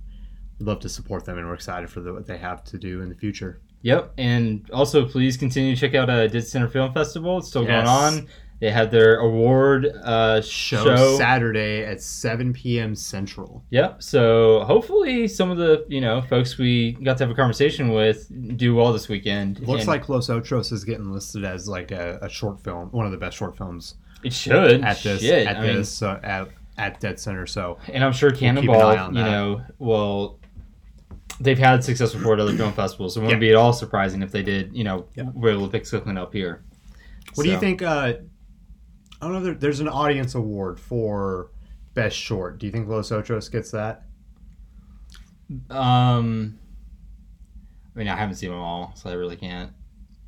love to support them, and we're excited for the, what they have to do in the future.
Yep, and also please continue to check out uh, Dead Center Film Festival. It's still
Yes.
going on. They had their award uh,
Show,
show.
Saturday at 7 p.m. Central.
Yep. So hopefully some of the you know folks we got to have a conversation with do well this weekend.
Looks
And
like Los Otros is getting listed as like a, a short film, one of the best short films
it should
at this
Shit,
at
I mean,
this uh, at, at Dead Center. So
and I'm sure Cannonball,
on
you know, will they've had success before at other film festivals. So it wouldn't
Yeah.
be at all surprising if they did, you know,
Yeah.
were able to pick something up here.
What do you think? Uh, I don't know. There, there's an audience award for best short. Do you think Los Otros gets that?
Um, I mean, I haven't seen them all, so I really can't.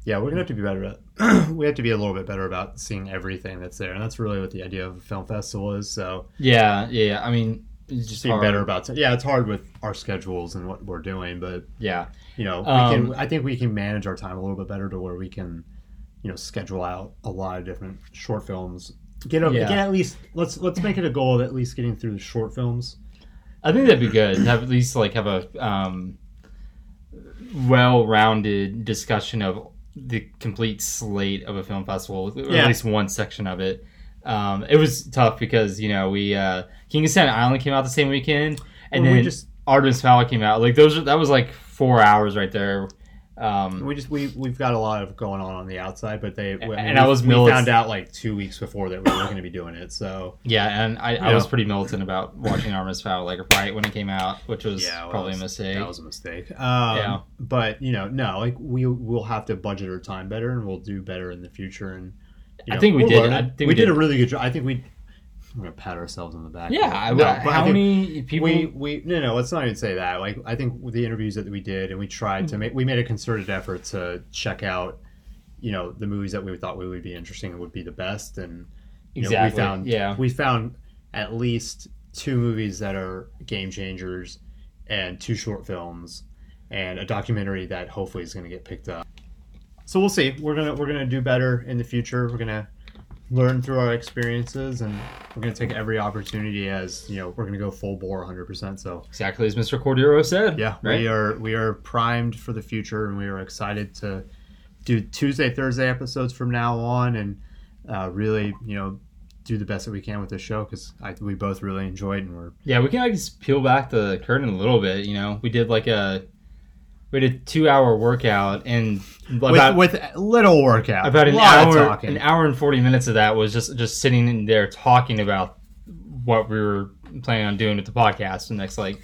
yeah, we're gonna have to be better at. we have to be a little bit better about seeing everything that's there, and that's really what the idea of a film festival is. So
Yeah, yeah. yeah. I mean, it's just
being
hard.
better about. it. Yeah, it's hard with our schedules and what we're doing, but
Yeah,
you know, we
Um,
can. I think we can manage our time a little bit better to where we can, you know, schedule out a lot of different short films. Get a,
Yeah.
get at least let's let's make it a goal of at least getting through the short films.
I think that'd be good. Have at least like have a um, well-rounded discussion of the complete slate of a film festival, or
Yeah.
at least one section of it. Um, it was tough because you know we uh, King of Staten Island came out the same weekend, and
Well, we
then
just-
Artemis Fowl came out. Like those, are, that was like four hours right there. Um,
We just we we've got a lot of going on on the outside, but they
And
mean,
I
we-
was
we found out like two weeks before that we were going to be doing it. So
yeah, and I, I was pretty militant about watching Artemis Fowl like right when it came out, which was
yeah, well,
probably a mistake.
That was a mistake. Um,
Yeah.
but you know, no, like we will have to budget our time better, and we'll do better in the future. And you
I think we did.
learn
I think
we,
we
did,
did.
a really good job. I think we. I'm gonna pat ourselves on the back.
yeah. I,
No, but I
how
think-
many people?
we we no no let's not even say that like i think the interviews that we did and we tried to hmm. make we made a concerted effort to check out you know the movies that we thought we would be interesting and would be the best and you know,
Exactly,
we found
yeah.
we found at least two movies that are game changers and two short films and a documentary that hopefully is going to get picked up so we'll see we're gonna we're gonna do better in the future we're gonna learn through our experiences and we're to take every opportunity as you know we're to go full bore 100% so
exactly as Mr. Cordero said.
yeah
right.
we are we are primed for the future and we are excited to do tuesday thursday episodes from now on and uh, really you know do the best that we can with this show because we both really enjoyed and we're
Yeah, we can like just peel back the curtain a little bit. You know, we did like a we did a two hour workout and about
with, with little workout
about an
a lot of
hour
talking.
an hour and forty minutes of that was just just sitting in there talking about what we were planning on doing with the podcast the next like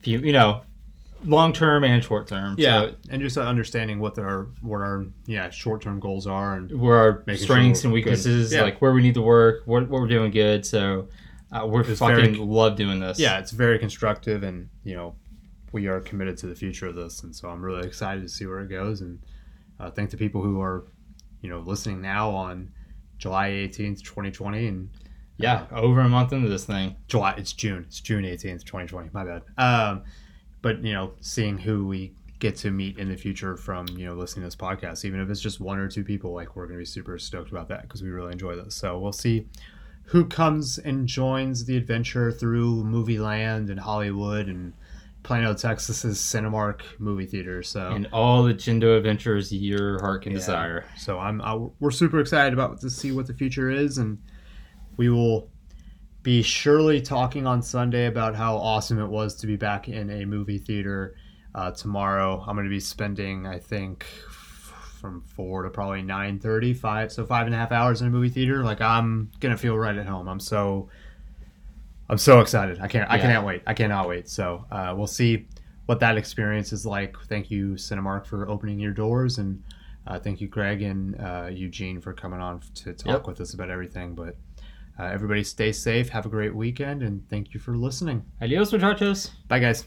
few you know long term and short term.
yeah
so
and just understanding what our what our yeah short-term goals are and
where our strengths
sure
and weaknesses,
Yeah.
like where we need to work, what, what we're doing good. So uh, we're fucking
very-
love doing this.
yeah, it's very constructive, and you know, we are committed to the future of this, and so I'm really excited to see where it goes, and uh, thank the people who are, you know, listening now on July 18th, 2020, and
yeah, over a month into this thing.
July. It's June. It's June 18th, 2020. My bad. Um, but you know, seeing who we get to meet in the future from you know listening to this podcast, even if it's just one or two people, like we're gonna be super stoked about that because we really enjoy this. So we'll see who comes and joins the adventure through movie land and Hollywood and Plano, Texas's Cinemark movie theater. So
And all the Jindo adventures your heart can
yeah.
desire.
So I'm I, we're super excited about to see what the future is, and we will be surely talking on Sunday about how awesome it was to be back in a movie theater. Uh, tomorrow, I'm going to be spending, I think, f- from four to probably nine thirty, five, so five and a half hours in a movie theater. Like I'm gonna feel right at home. I'm so, I'm so excited. I can't, I
Yeah.
can't wait. I cannot wait. So uh, we'll see what that experience is like. Thank you, Cinemark, for opening your doors, and uh, thank you, Greg and uh, Eugene, for coming on to talk
Yep.
with us about everything. But uh, everybody, stay safe. Have a great weekend, and thank you for listening.
Adios, muchachos.
Bye, guys.